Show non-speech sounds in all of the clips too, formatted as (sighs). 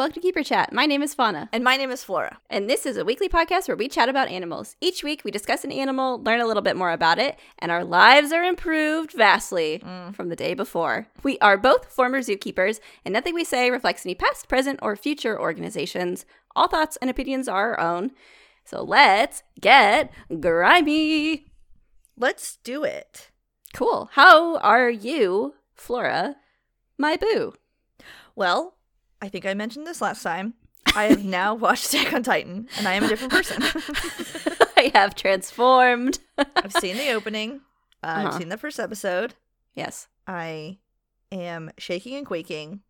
welcome to Keeper Chat. My name is Fauna, And my name is Flora. and this is a weekly podcast where we chat about animals. Each week, we discuss an animal, learn a little bit more about it, and our lives are improved vastly mm. from the day before. We are both former zookeepers, and nothing we say reflects any past, present, or future organizations. All thoughts and opinions are our own. So let's get grimy. Let's do it. Cool. How are you, Flora, my boo? Well, I think I mentioned this last time. I have now (laughs) watched Attack on Titan, and I am a different person. (laughs) I have transformed. (laughs) I've seen the opening. Uh, Uh-huh. I've seen the first episode. yes. I am shaking and quaking.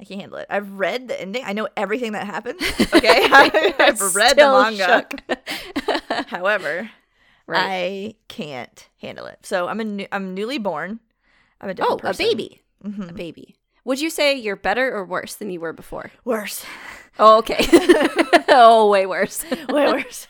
I can't handle it. I've read the ending. I know everything that happens. Okay, I've read the manga. However, right. I can't handle it. So I'm a new, I'm newly born. I'm a oh, different a person. baby. A Mhm. A baby. Would you say you're better or worse than you were before? Worse, Oh, okay. (laughs) (laughs) oh, way worse. (laughs) way worse.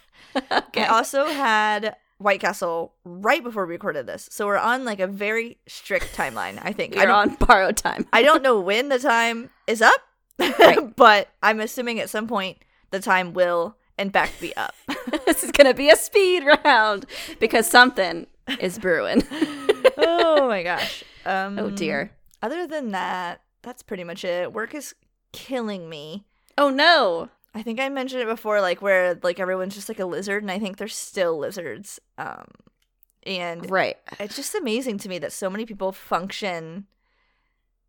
okay. I also had White Castle right before we recorded this, so we're on like a very strict timeline. I think I You're don't, on borrowed time. I don't know when the time is up, Right. but I'm assuming at some point the time will in fact be up. this is gonna be a speed round because something is brewing. oh my gosh. Um, oh dear. Other than that, that's pretty much it. Work is killing me. Oh no. I think I mentioned it before, like where like everyone's just like a lizard, and I think they're still lizards. Um, and Right. it's just amazing to me that so many people function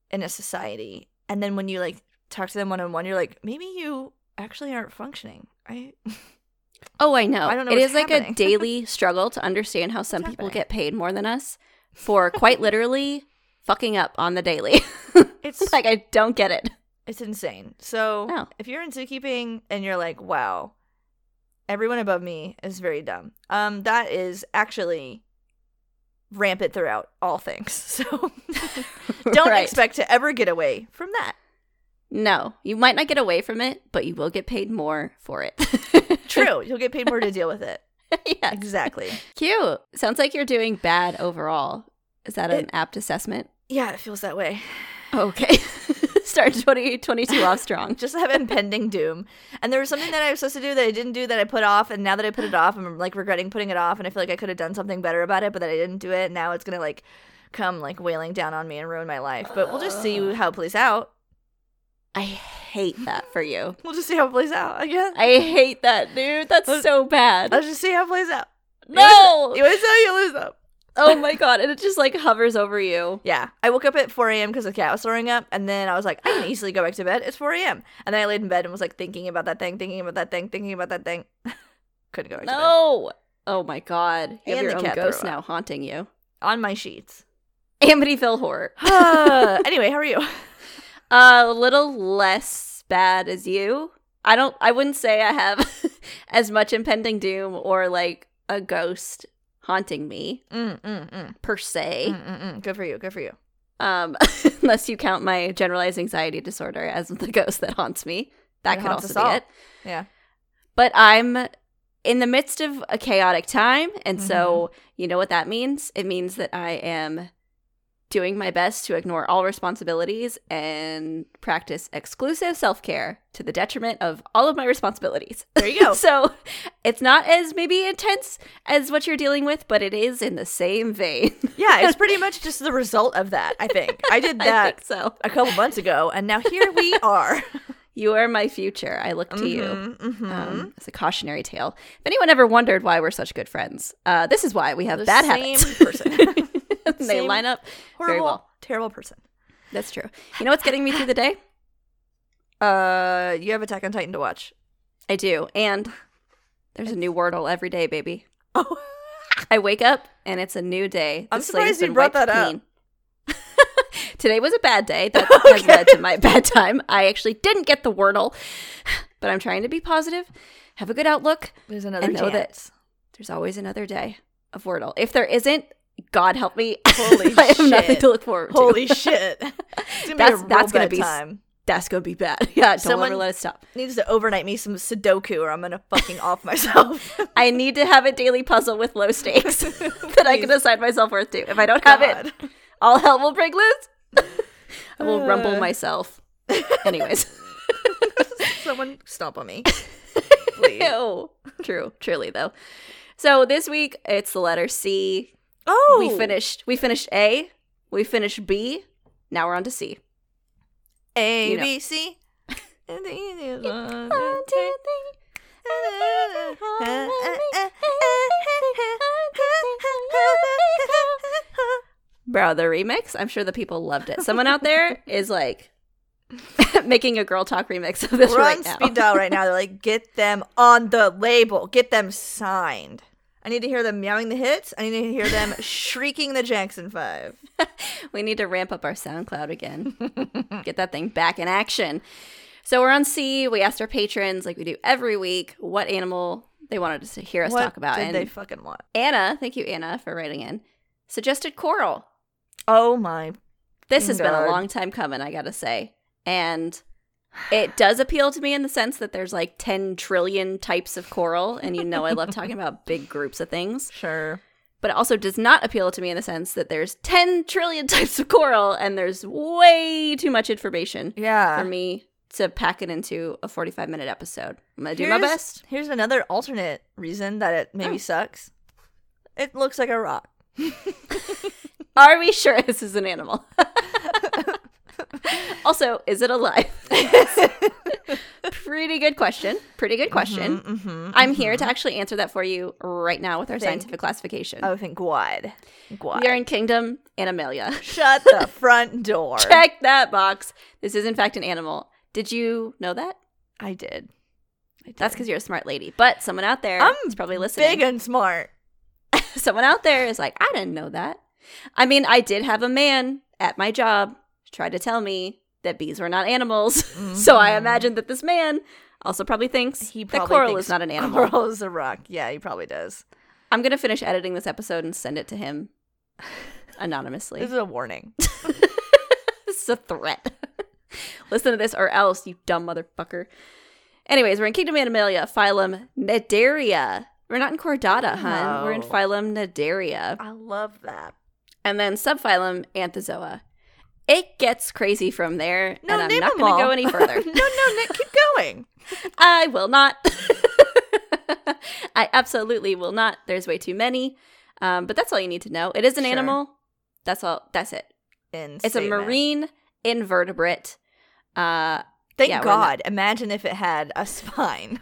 in a society, and then when you like talk to them one on one, you're like, maybe you actually aren't functioning. I (laughs) Oh, I know. I don't know It is like a (laughs) daily struggle to understand how some people happening? get paid more than us for quite literally fucking up on the daily. (laughs) it's like I don't get it. It's insane. So No. if you're in zookeeping and you're like, wow, everyone above me is very dumb. Um, that is actually rampant throughout all things. (laughs) So (laughs) don't Right. expect to ever get away from that. No, you might not get away from it, but you will get paid more for it. True. You'll get paid more to deal with it. yeah. Exactly. Cute. Sounds like you're doing bad overall. Is that an apt assessment? Yeah, it feels that way. Okay. (laughs) Start 2022 off (laughs) strong. Just have impending doom. And there was something that I was supposed to do that I didn't do that I put off, and now that I put it off, I'm like regretting putting it off, and I feel like I could have done something better about it, but that I didn't do it. And now it's gonna like come like wailing down on me and ruin my life. But we'll just see how it plays out. I hate that for you. (laughs) We'll just see how it plays out. I guess. I hate that, dude. That's Let's- so bad. let's just see how it plays out. No. You always know you lose them. Oh my god, and it just like hovers over you. Yeah, I woke up at 4 a.m. because the cat was throwing up, and then I was like, I can easily go back to bed. It's 4 a.m. And then I laid in bed and was like thinking about that thing, thinking about that thing, thinking about that thing. (laughs) Couldn't go back to bed. No. Oh my god. You have And your the own ghost now haunting you. On my sheets. Amityville horror. (laughs) Ah. anyway, how are you? (laughs) a little less bad as you. I don't I wouldn't say I have as much impending doom or like a ghost haunting me Mm, mm, mm, per se. mm, mm, mm. Good for you. Good for you. Um (laughs) unless you count my generalized anxiety disorder as the ghost that haunts me. That It could also be all. it. Yeah. But I'm in the midst of a chaotic time and so Mm-hmm. you know what that means? It means that I am doing my best to ignore all responsibilities and practice exclusive self-care to the detriment of all of my responsibilities. There you go. (laughs) so it's not as maybe intense as what you're dealing with, but it is in the same vein. yeah, it's (laughs) pretty much just the result of that, I think. I did (laughs) I that think so. a couple months ago, and now here we are. You are my future. I look to you. Mhm, mhm. Um, it's a cautionary tale. If anyone ever wondered why we're such good friends, uh, this is why we have The bad same habits. person. (laughs) they line up very Horrible, well. terrible person. That's true. (sighs) You know what's getting me through the day? (laughs) Uh, you have Attack on Titan to watch. I do. And (sighs) there's a new Wordle every day, baby. (laughs) Oh, I wake up and it's a new day. The I'm surprised you brought that up. Today was a bad day. That has led to my bad time. I actually didn't get the Wordle, (sighs) but I'm trying to be positive, have a good outlook, there's another and know that there's always another day of Wordle. If there isn't, God help me. (laughs) Holy I have nothing to look forward to. Holy (laughs) shit! Gonna That's- that's gonna bad be time. That's gonna be bad. (laughs) Yeah, don't Someone- ever let it stop. Needs to overnight me some Sudoku, or I'm gonna fucking off myself. I need to have a daily puzzle with low stakes that I can assign myself worth to. If I don't have it, God. all hell will break loose. I will rumble Uh. myself. Anyways, someone stomp on me. Please. Ew. True, truly though. So this week it's the letter C. Oh, We finished we finished A, we finished B, now we're on to C. A you know. B C. And the easiest one. One, two, Bro, the remix, I'm sure the people loved it. Someone out there (laughs) is like (laughs) making a girl talk remix of this We're right on now. speed dial right now. They're like, get them on the label, get them signed. I need to hear them meowing the hits. I need to hear them (laughs) shrieking the Jackson Five. (laughs) We need to ramp up our SoundCloud again. (laughs) Get that thing back in action. So we're on C. We asked our patrons, like we do every week, what animal they wanted us to hear us what talk about. did and they fucking want? Anna, thank you, Anna, for writing in, suggested coral. Oh my! This has been a long time coming, I gotta say. And it does appeal to me in the sense that there's like 10 trillion types of coral, and you know I love talking about big groups of things. Sure. But it also does not appeal to me in the sense that there's 10 trillion (laughs) types of coral, and there's way too much information Yeah. for me to pack it into a 45 minute episode. I'm gonna do my best. Here's another alternate reason that it maybe Oh. sucks. It looks like a rock. (laughs) Are we sure this is an animal? (laughs) also, is it alive? (laughs) Pretty good question. Pretty good question. Mm-hmm. I'm here to actually answer that for you right now with our Thank- scientific classification. Oh, thank God. God. we are in Kingdom Animalia. Shut the (laughs) front door. Check that box. This is, in fact, an animal. Did you know that? I did. I did. That's because you're a smart lady. But someone out there I'm is probably listening. big and smart. (laughs) someone out there is like, I didn't know that. I mean, I did have a man at my job try to tell me that bees were not animals. (laughs) so I Mhm. imagine that this man also probably thinks He that probably coral thinks is not an (laughs) animal. Coral is a rock. Yeah, he probably does. I'm to finish editing this episode and send it to him (laughs) anonymously. This is a warning. this is a threat. Listen to this or else, you dumb motherfucker. Anyways, we're in Kingdom Animalia, phylum Cnidaria. We're not in Chordata, hun. We're in phylum Cnidaria. I love that. And then subphylum Anthozoa. It gets crazy from there, No, and I'm not going to go any (laughs) further. no, no, Nick, keep going. (laughs) I will not. (laughs) I absolutely will not. There's way too many. Um, but that's all you need to know. It is an Sure. animal. That's all. That's it. In It's a marine invertebrate. Uh, Thank yeah, God. Imagine if it had a spine.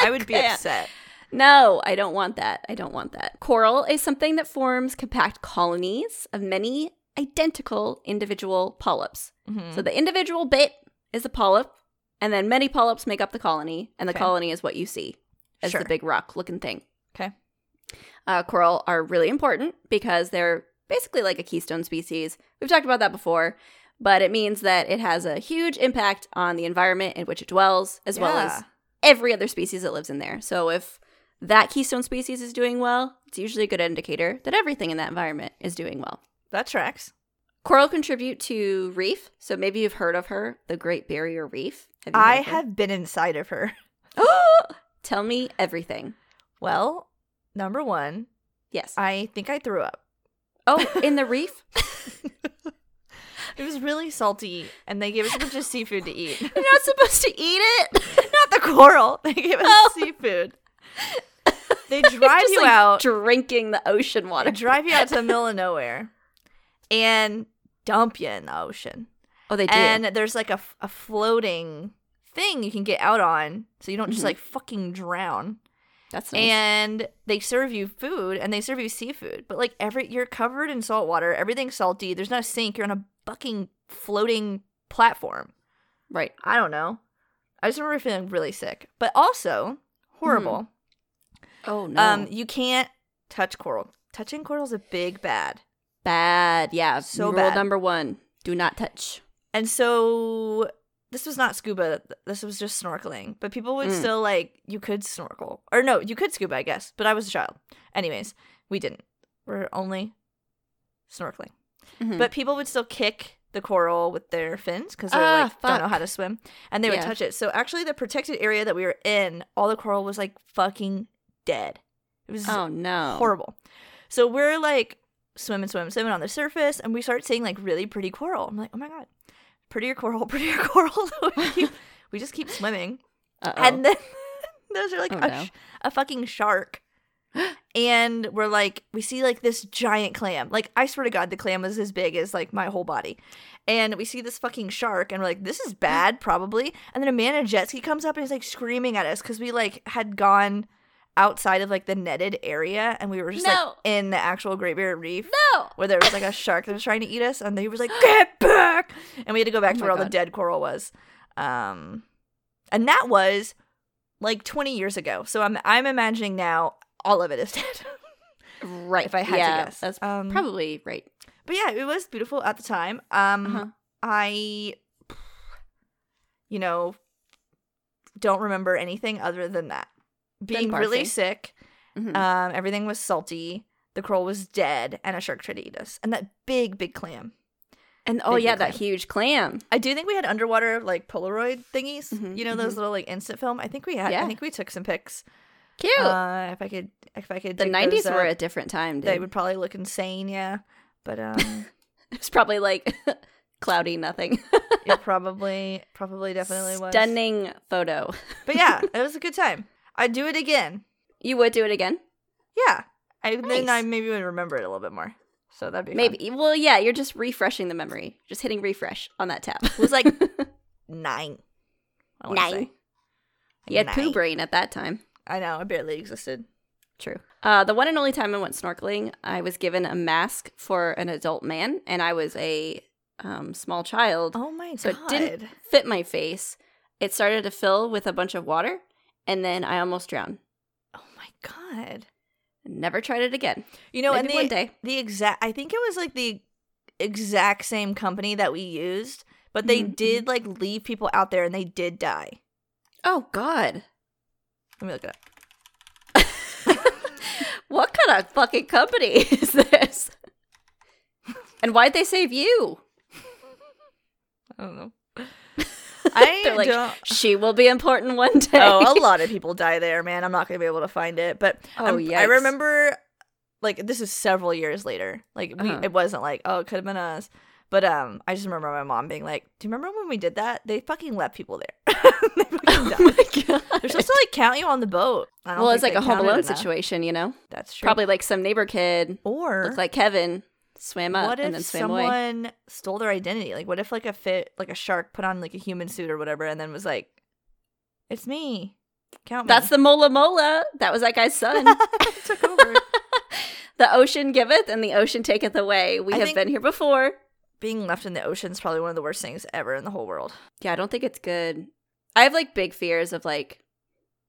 I would be upset. No, I don't want that. I don't want that. Coral is something that forms compact colonies of many identical individual polyps. Mhm. So the individual bit is a polyp, and then many polyps make up the colony, and the Okay. colony is what you see as Sure. the big rock looking thing. Okay. Uh, coral are really important because they're basically like a keystone species. We've talked about that before, but it means that it has a huge impact on the environment in which it dwells, as well as every other species that lives in there. So if that keystone species is doing well, it's usually a good indicator that everything in that environment is doing well. That tracks. Coral contribute to reef, so maybe you've heard of her, the Great Barrier Reef. you I have been inside of her. (laughs) (gasps) Tell me everything. Well, number one, Yes. I think I threw up. oh, in the reef? (laughs) It was really salty, and they gave us a bunch of seafood to eat. (laughs) You're not supposed to eat it. Not the coral. They gave us Oh. seafood. They drive Just, you like, out. drinking the ocean They water. drive you out to the middle of nowhere, and dump you in the ocean. Oh, they do. And there's like a, a floating thing you can get out on, so you don't just Mhm. like fucking drown. That's nice. And they serve you food, and they serve you seafood. But like every, you're covered in salt water. Everything's salty. There's not a sink. You're on a bucking floating platform. right. I don't know. I just remember feeling really sick, but also horrible. Oh no. Um, you can't touch coral. Touching coral is a big bad. Bad. Yeah. So Rule bad. number one: do not touch. And so this was not scuba. This was just snorkeling. But people would Mm. still like you could snorkel or no, you could scuba, I guess. But I was a child. Anyways, we didn't. We're only snorkeling. Mhm. But people would still kick the coral with their fins because they Ah, like don't know how to swim, and they would Yeah. touch it. So actually, the protected area that we were in, all the coral was like fucking dead. It was oh no. horrible. So we're like swimming, swimming, swimming on the surface, and we start seeing like really pretty coral. I'm like, oh my god, prettier coral, (laughs) prettier coral. (laughs) We keep We just keep swimming. Uh-oh. And then (laughs) those are like Oh, a, no. a fucking shark. (gasps) and we're like, we see like this giant clam. Like, I swear to God, the clam was as big as like my whole body. And we see this fucking shark, and we're like, this is (gasps) bad, probably. And then a man in a jet ski comes up and is like screaming at us because we like had gone outside of like the netted area and we were just No. like in the actual Great Barrier Reef no. where there was like a (laughs) shark that was trying to eat us, and he was like, "Get back!" And we had to go back Oh to where all the dead coral was. Um, and that was like 20 years ago. So I'm I'm imagining now all of it is (laughs) dead. Right. if I had yeah, to guess, That's um, probably right. But yeah, it was beautiful at the time. Um, Uh-huh. I, you know, don't remember anything other than that. Being really sick. Mhm. Um, everything was salty. The coral was dead, and a shark tried to eat us. And that big, big clam. and oh big yeah, big that clam. huge clam. I do think we had underwater like Polaroid thingies. Mhm, you know those mhm. little like instant film. I think we had. Yeah. I think we took some pics. Cute. Uh, if I could, if I could, the nineties were a different time, dude. They would probably look insane. Yeah, but (laughs) um, It was probably like (laughs) cloudy nothing. it (laughs) probably, probably, definitely was Stunning photo. But yeah, it was a good time. I'd do it again. You would do it again? Yeah, I then I maybe would remember it a little bit more. So that'd be fun. Maybe. Well, yeah, you're just refreshing the memory. Just hitting refresh on that tab. It was like (laughs) nine. Nine. say. you had poo brain at that time. I know. I barely existed. True. Uh, the one and only time I went snorkeling, I was given a mask for an adult man, and I was a um, small child. Oh my so god! it didn't fit my face. It started to fill with a bunch of water, and then I almost drowned. Oh my god! Never tried it again. You know, Maybe and one the day. the exact I think it was like the exact same company that we used, but they Mhm, did like leave people out there and they did die. Oh God. Let me look it up. (laughs) what kind of fucking company (laughs) is this? And why'd they save you? (laughs) I don't know. I (laughs) They're like, don't. she will be important one day. oh, a (laughs) lot of people die there, man. I'm not gonna be able to find it, but Oh, I'm- I remember, like, this is several years later. Like, we, Uh-huh. it wasn't like, oh, it could have been us. But um, I just remember my mom being like, "Do you remember when we did that? They fucking left people there. (laughs) they oh my god! They're supposed to like count you on the boat. I don't well, it's like a Home Alone enough. situation, you know? That's true. Probably like some neighbor kid Or looked like Kevin, swam up what and then swam away. What if someone stole their identity? Like, what if like a fit, like a shark, put on like a human suit or whatever, and then was like, "It's me, count me." That's the Mola Mola. That was that guy's son. (laughs) took over. (laughs) the ocean giveth and the ocean taketh away. We I have been here before. Being left in the ocean is probably one of the worst things ever in the whole world. Yeah, I don't think it's good. I have like big fears of like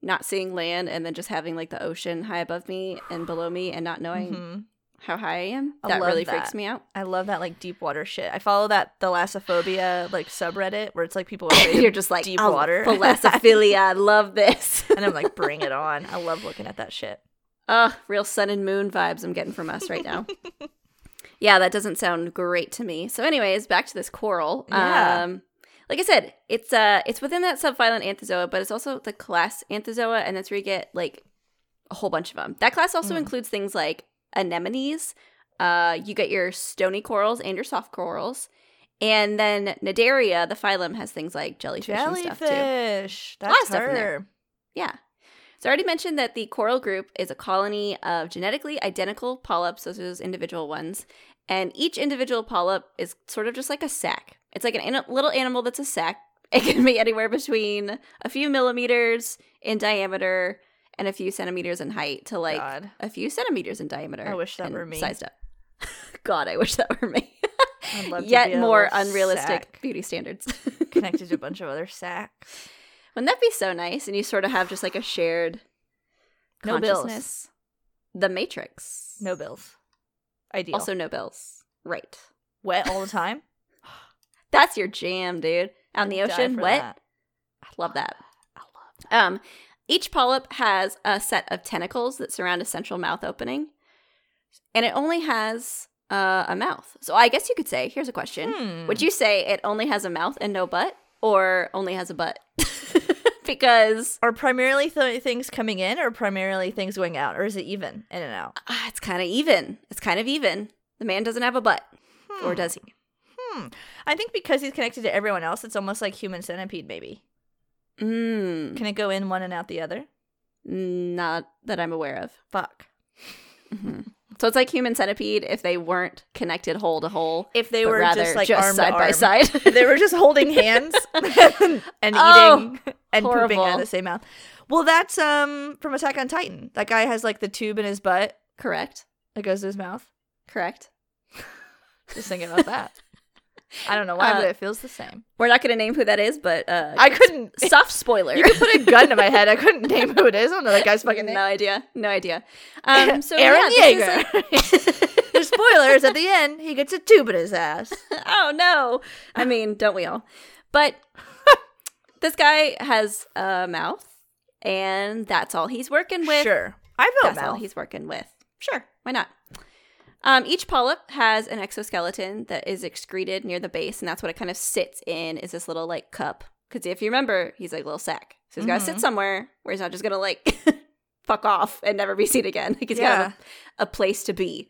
not seeing land and then just having like the ocean high above me and below me and not knowing Mhm. How high I am. I that really freaks me out. I love that like deep water shit. I follow that thalassophobia like subreddit where it's like people are (laughs) You're just like deep "Oh, water. (laughs) Thalassophilia. I love this. and I'm like, bring it on. I love looking at that shit. Ugh, real sun and moon vibes I'm getting from us right now. (laughs) yeah, that doesn't sound great to me. So, anyways, back to this coral. Yeah. Um, like I said, it's uh, it's within that subphylum Anthozoa, but it's also the class Anthozoa, and that's where you get like a whole bunch of them. That class also Mm. includes things like anemones. Uh, you get your stony corals and your soft corals, and then Cnidaria, the phylum, has things like jellyfish, and stuff too. Jellyfish. lot That's of stuff in there. Yeah. So I already mentioned that the coral group is a colony of genetically identical polyps, those are those individual ones, and each individual polyp is sort of just like a sac. It's like an an- little animal that's a sac. It can be anywhere between a few millimeters in diameter and a few centimeters in height to like God. a few centimeters in diameter. I wish that were me. Sized up. (laughs) God, I wish that were me. I'd love to Yet more unrealistic beauty standards. (laughs) connected to a bunch of other sacks. Wouldn't that be so nice? And you sort of have just like a shared No bills. consciousness. The Matrix. No bills. Ideal. Also no bills. Right. wet all the (laughs) time. That's your jam, dude. On the ocean, wet. that. I love that. I love that. Um, each polyp has a set of tentacles that surround a central mouth opening, and it only has uh, a mouth. So I guess you could say, here's a question: Hmm. Would you say it only has a mouth and no butt, or only has a butt? (laughs) because Are primarily th- things coming in, or primarily things going out, or is it even in and out? ah, it's kind of even. It's kind of even. The man doesn't have a butt, or Hmm. does he? Hmm. I think because he's connected to everyone else, it's almost like human centipede, maybe. Mm, Can it go in one and out the other? not that I'm aware of. Fuck. (laughs) So it's like human centipede if they weren't connected hole to hole. If they were just like arm side by (laughs) side. They were just holding (laughs) hands and Oh, eating and pooping out of the same mouth. Well, that's um from Attack on Titan. That guy has like the tube in his butt Correct. that goes to his mouth. Correct. Just thinking about that. I don't know why, Uh, but it feels the same. We're not going to name who that is, but uh, I couldn't. (laughs) soft spoiler. You could put a gun to my head. I couldn't name who it is. I don't know that guy's fucking name. no idea. No idea. Um, (laughs) so Eren yeah, Yeager. this is like- (laughs) There's spoilers at the end. He gets a tube in his ass. oh no. I mean, don't we all? But this guy has a mouth, and that's all he's working with. Sure, I vote That's all mouth. he's working with. Sure, why not? Um, each polyp has an exoskeleton that is excreted near the base, and that's what it kind of sits in. Is this little like cup? Because if you remember, he's like a little sack, so he's got to sit somewhere where he's not just gonna like (laughs) fuck off and never be seen again. (laughs) Like he's got a, a place to be.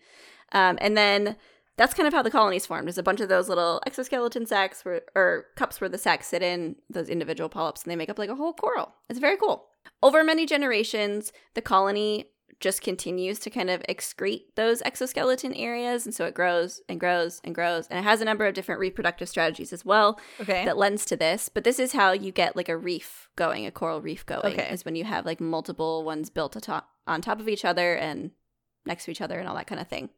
Um, and then that's kind of how the colonies formed. There's a bunch of those little exoskeleton sacks where, or cups where the sacks sit in those individual polyps, and they make up like a whole coral. It's very cool. Over many generations, the colony just continues to kind of excrete those exoskeleton areas, and so it grows and grows and grows, and it has a number of different reproductive strategies as well Okay. that lends to this. But this is how you get like a reef going, a coral reef going, Okay. is when you have like multiple ones built atop, on top of each other and next to each other and all that kind of thing.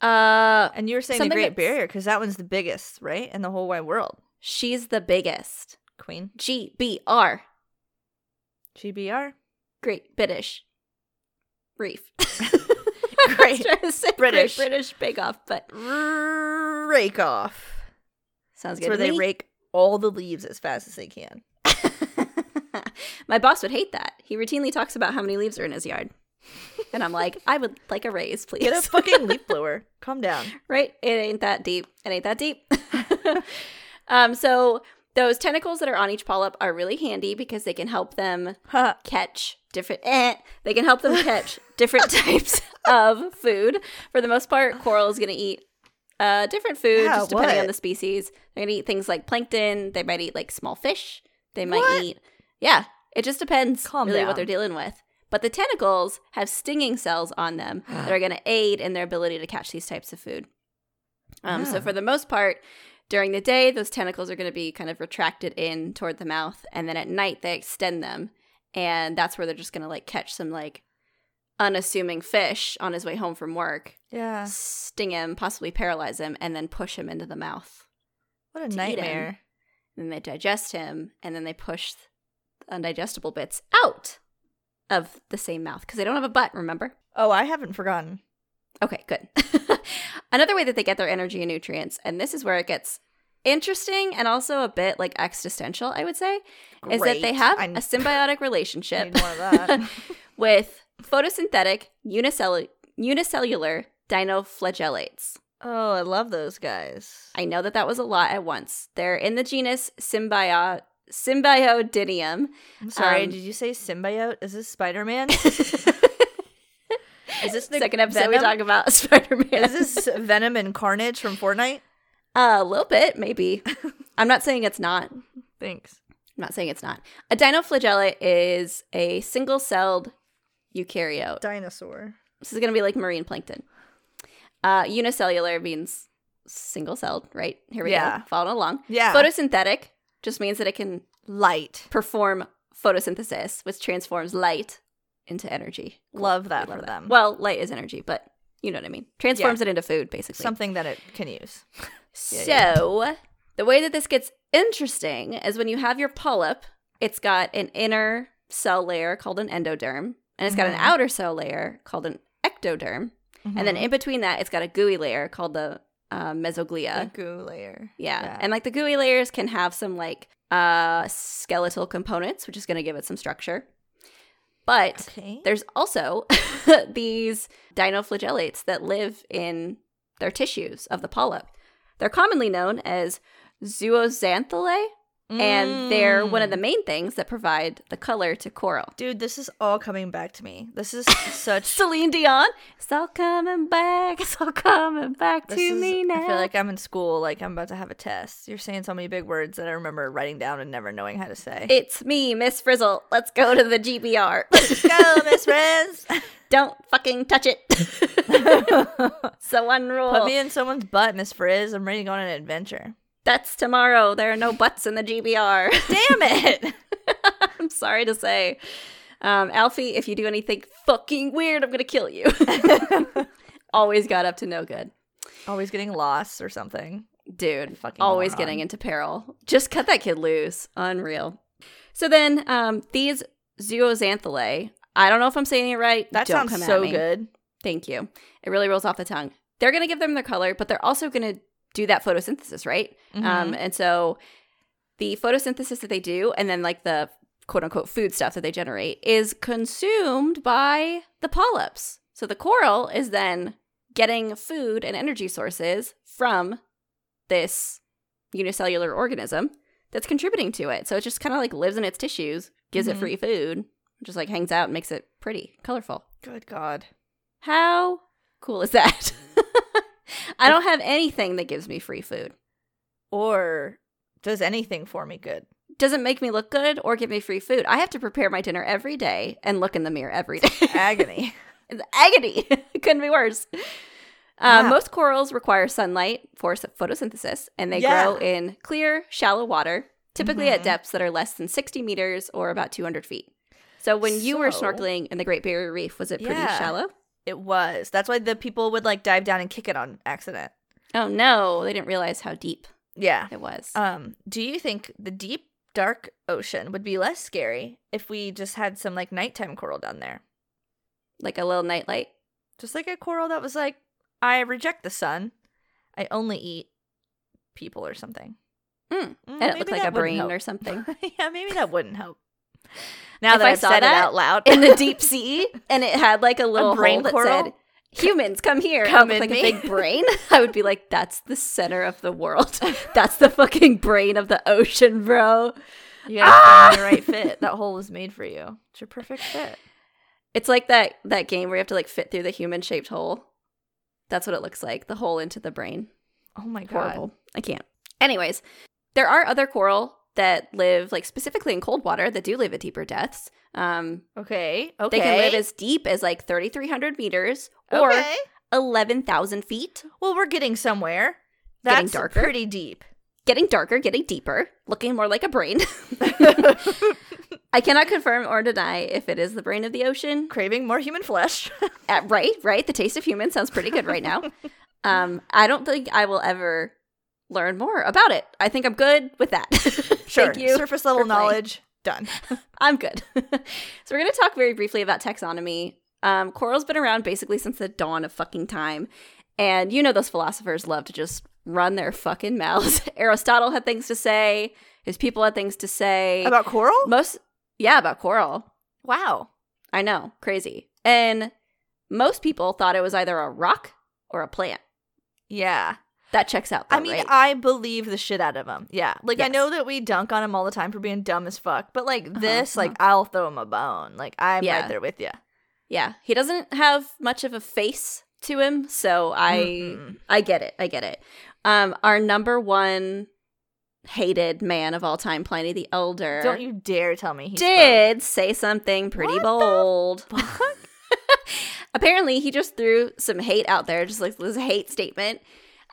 Uh, and you were saying the Great Barrier because that one's the biggest, right, in the whole wide world. she's the biggest. Queen. G B R, GBR. Great British Reef. (laughs) (laughs) Great. trying to say British. British Bake Off, but Rake off. sounds good. where they me. rake all the leaves as fast as they can. (laughs) My boss would hate that. He routinely talks about how many leaves are in his yard. And I'm like, I would like a raise, please. Get a fucking leaf blower. Calm down. right? It ain't that deep. It ain't that deep. um, so those tentacles that are on each polyp are really handy because they can help them Ha. catch different. Eh, they can help them catch (laughs) different types of food. For the most part, coral is going to eat uh, different food Yeah, just depending on the species. They're going to eat things like plankton. They might eat like small fish. They might What? eat. Yeah, it just depends Calm really down. what they're dealing with. But the tentacles have stinging cells on them (gasps) that are going to aid in their ability to catch these types of food. Um, So Ah. for the most part, during the day, those tentacles are going to be kind of retracted in toward the mouth, and then at night they extend them, and that's where they're just going to like catch some like unassuming fish on his way home from work, Yeah. sting him, possibly paralyze him, and then push him into the mouth. What a To eat 'em. nightmare. Then they digest him, and then they push the undigestible bits out of the same mouth because they don't have a butt. Remember? Oh, I haven't forgotten. Okay, good. (laughs) Another way that they get their energy and nutrients, and this is where it gets interesting and also a bit like existential, I would say, is that they Great. have a symbiotic (laughs) relationship need more of that. (laughs) with photosynthetic unicellular, unicellular dinoflagellates. oh, I love those guys. I know that that was a lot at once. They're in the genus Symbio- Symbiodinium. I'm sorry, Um, did you say symbiote? Is this Spider Man? Is this the Second episode, we talk about (laughs) Spider Man. Is this Venom and Carnage from Fortnite? a little bit, maybe. (laughs) I'm not saying it's not. Thanks. I'm not saying it's not. A dinoflagellate is a single celled eukaryote. Dinosaur. This is going to be like marine plankton. Uh, unicellular means single celled, right? Here we Yeah. go. Following along. Yeah. Photosynthetic just means that it can Light. perform photosynthesis, which transforms light into energy. Love that Love for that. them. Well, light is energy, but you know what I mean. Transforms it into food, basically. Something that it can use. (laughs) So, the way that this gets interesting is when you have your polyp, it's got an inner cell layer called an endoderm, and it's got an Mhm. outer cell layer called an ectoderm, and then Mhm. in between that, it's got a gooey layer called the uh, mesoglea. the goo layer. Yeah. Yeah. And like the gooey layers can have some like uh skeletal components, which is going to give it some structure. But Okay. there's also (laughs) these dinoflagellates that live in their tissues of the polyp. They're commonly known as zooxanthellae and they're one of Mm. the main things that provide the color to coral. Dude, this is all coming back to me. This is (laughs) such. Celine Dion, it's all coming back, it's all coming back This to is, me now. I feel like I'm in school, like I'm about to have a test. You're saying so many big words that I remember writing down and never knowing how to say. it's me, Miss Frizzle. Let's go to the GBR. Let's go, (laughs) Miss Friends. Don't fucking touch it. (laughs) so one rule. Put me in someone's butt, Miss Frizz. I'm ready to go on an adventure. That's tomorrow. There are no butts in the GBR. Damn it! (laughs) I'm sorry to say. Um, Alfie, if you do anything fucking weird, I'm gonna kill you. (laughs) Always got up to no good. Always getting lost or something. Dude, Fucking always moron. getting into peril. Just cut that kid loose. Unreal. So then, um, these zooxanthellae, I don't know if I'm saying it right. That Don't sounds so good. Thank you. It really rolls off the tongue. They're going to give them their color, but they're also going to do that photosynthesis, right? Um, Mhm. and so the photosynthesis that they do, and then like the quote unquote food stuff that they generate, is consumed by the polyps. So the coral is then getting food and energy sources from this unicellular organism that's contributing to it. So it just kind of like lives in its tissues, gives it Mhm. free food, just like hangs out and makes it pretty, colorful. Good God. How cool is that? (laughs) I don't have anything that gives me free food. Or does anything for me good? Doesn't make me look good or give me free food. I have to prepare my dinner every day and look in the mirror every day. (laughs) Agony. (laughs) it's agony. it (laughs) couldn't be worse. Uh, Wow. Most corals require sunlight for photosynthesis, and they Yeah. grow in clear, shallow water, typically at Mhm. depths that are less than 60 meters or about 200 feet. So when you were snorkeling in the Great Barrier Reef, was it pretty Yeah. shallow? It was. That's why the people would like dive down and kick it on accident. Oh no, they didn't realize how deep Yeah. it was. Um, do you think the deep, dark ocean would be less scary if we just had some like nighttime coral down there? like a little nightlight. Just like a coral that was like, I reject the sun. I only eat people or something. Mm. Mm, And it looked like a brain help. or something. (laughs) yeah, maybe that wouldn't help. Now If that I I've saw said that it out loud in the (laughs) deep sea and it had like a little brain hole that coral? said humans come here Come in like me. a big (laughs) brain i would be like that's the center of the world (laughs) that's the fucking brain of the ocean bro you gotta find the right ah! fit. That hole was made for you. It's your perfect fit. it's like that that game where you have to like fit through the human shaped hole that's what it looks like the hole into the brain Oh my god. horrible i can't anyways there are other coral that live like specifically in cold water that do live at deeper depths um Okay. Okay. they can live as deep as like 3300 meters or okay. 11,000 feet Well, we're getting somewhere. Getting darker. pretty deep. getting darker, getting deeper, looking more like a brain. (laughs) I cannot confirm or deny if it is the brain of the ocean. Craving more human flesh. Uh, right, right. The taste of human sounds pretty good right now. (laughs) Um, I don't think I will ever learn more about it. I think I'm good with that. (laughs) sure. Thank you. Surface level knowledge. Done. (laughs) I'm good. (laughs) so we're going to talk very briefly about taxonomy. Um, coral's been around basically since the dawn of fucking time. And you know those philosophers love to just run their fucking mouths. Aristotle had things to say. His people had things to say. About coral? most, yeah, about coral. Wow. I know, crazy. And most people thought it was either a rock or a plant. Yeah. That checks out. Though, I mean, right? I believe the shit out of him. Yeah. Like, I know that we dunk on him all the time for being dumb as fuck, but like Uh-huh, this, uh-huh. like, I'll throw him a bone. Like, I'm Yeah. right there with you. yeah, he doesn't have much of a face to him, so I Mm-mm. I get it. I get it. Um, our number one hated man of all time, Pliny the Elder, Don't you dare tell me he did say something pretty What bold. spoke. (laughs) Apparently, he just threw some hate out there, just like this hate statement.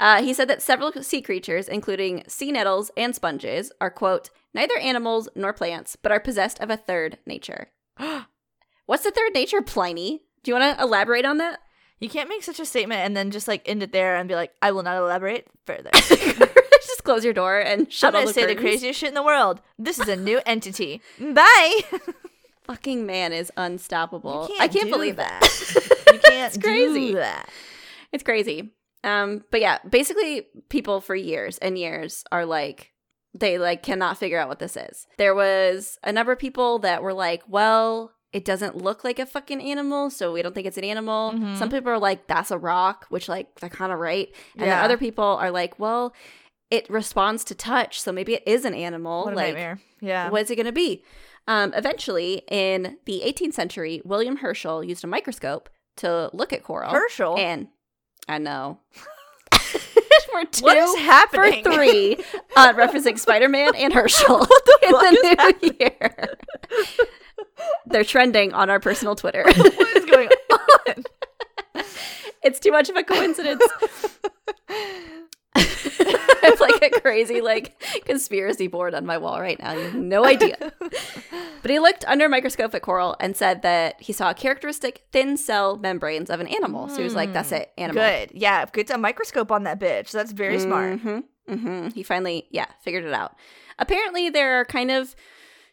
Uh, he said that several sea creatures, including sea nettles and sponges, are, quote, neither animals nor plants, but are possessed of a third nature. (gasps) What's the third nature, Pliny? Do you want to elaborate on that? You can't make such a statement and then just like end it there and be like, I will not elaborate further. (laughs) just close your door and shut I'm all gonna the say the craziest shit in the world. This is a new (laughs) entity. Bye. (laughs) Fucking man is unstoppable. You I can't believe that. You can't It's crazy. that. It's crazy. Um, but yeah, basically, people for years and years are like, they like cannot figure out what this is. There was a number of people that were like, well, it doesn't look like a fucking animal, so we don't think it's an animal. Mhm. Some people are like, that's a rock, which like they're kind of right. And then Yeah. other people are like, well, it responds to touch, so maybe it is an animal. Like, nightmare. Yeah. what is it going to be? Um, eventually, in the 18th century, William Herschel used a microscope to look at coral. Herschel? And I know. (laughs) for two, What is happening? For three, (laughs) uh, referencing Spider Man and Herschel (laughs) in fuck is the new year. They're trending on our personal Twitter. what is going on? it's too much of a coincidence. (laughs) it's like a crazy like conspiracy board on my wall right now. You have no idea. (laughs) But he looked under a microscope at coral and said that he saw characteristic thin cell membranes of an animal. So he was like, "That's it, animal." Good. Yeah. Get a microscope on that bitch. That's very smart. hmm hmm He finally, yeah, figured it out. Apparently, there are kind of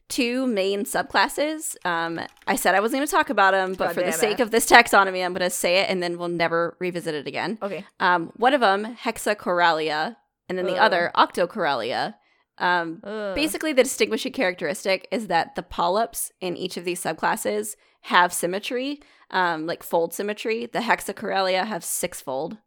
two main subclasses. Um, I said I wasn't going to talk about them, but God for the sake it. of this taxonomy, I'm going to say it, and then we'll never revisit it again. Okay. Um, one of them, Hexacorallia, and then the Ugh. other, Octocorallia. Um, basically, the distinguishing characteristic is that the polyps in each of these subclasses have symmetry, um, like fold symmetry. The Hexacorallia have sixfold.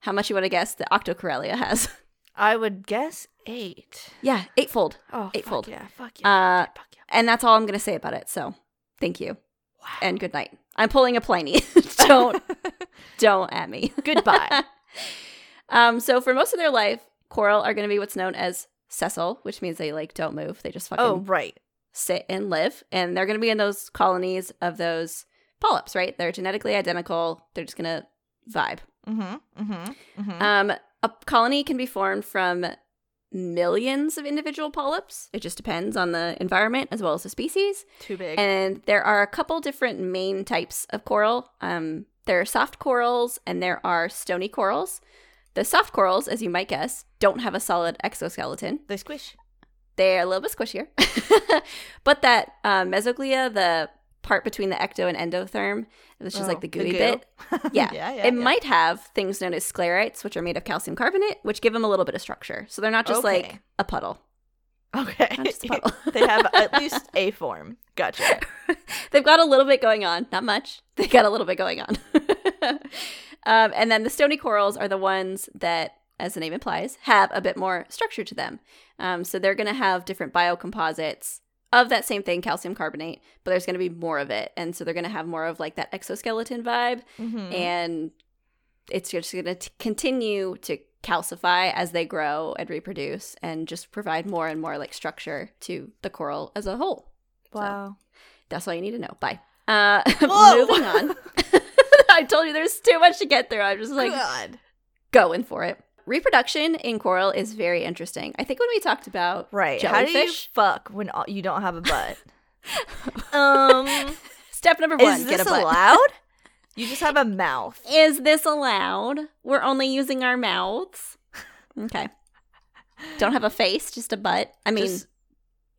How much you want to guess the Octocorallia has? (laughs) I would guess eight. yeah, eightfold. Oh, Eightfold. Fuck yeah. Fuck yeah. Uh, fuck yeah. And that's all I'm going to say about it. So, thank you Wow. and good night. I'm pulling a Pliny. (laughs) (laughs) don't don't at me. Goodbye. Um, so for most of their life, coral are going to be what's known as sessile, which means they like don't move. They just fucking oh, right. sit and live, and they're going to be in those colonies of those polyps. Right? They're genetically identical. They're just going to vibe. Mm-hmm. Mm-hmm. mm-hmm. Um, a colony can be formed from millions of individual polyps. It just depends on the environment as well as the species. Too big. And there are a couple different main types of coral. Um, there are soft corals and there are stony corals. The soft corals, as you might guess, don't have a solid exoskeleton. they squish. They're a little bit squishier. (laughs) but that uh, mesoglea, the part between the ecto and endoderm, which is Oh, like the gooey goo. bit, (laughs) yeah, yeah, yeah. it yeah. might have things known as sclerites, which are made of calcium carbonate, which give them a little bit of structure. So they're not just Okay. like a puddle. Okay. Just a puddle. they have at (laughs) least a form. Gotcha. (laughs) They've got a little bit going on, not much. (laughs) They got a little bit going on. um, and then the stony corals are the ones that, as the name implies, have a bit more structure to them. Um, so they're going to have different biocomposites of that same thing, calcium carbonate, but there's going to be more of it. And so they're going to have more of like that exoskeleton vibe. Mhm. And it's just going to continue to calcify as they grow and reproduce and just provide more and more like structure to the coral as a whole. Wow. That's all you need to know. Bye. Uh, (laughs) moving on. (laughs) I told you there's too much to get through. I'm just like God. going for it. Reproduction in coral is very interesting. I think when we talked about Right. How do you jellyfish, fuck when you don't have a butt? (laughs) um, step number one, is get this a butt. allowed? You just have a mouth. Is this allowed? We're only using our mouths. Okay. Don't have a face, just a butt. I mean, Just-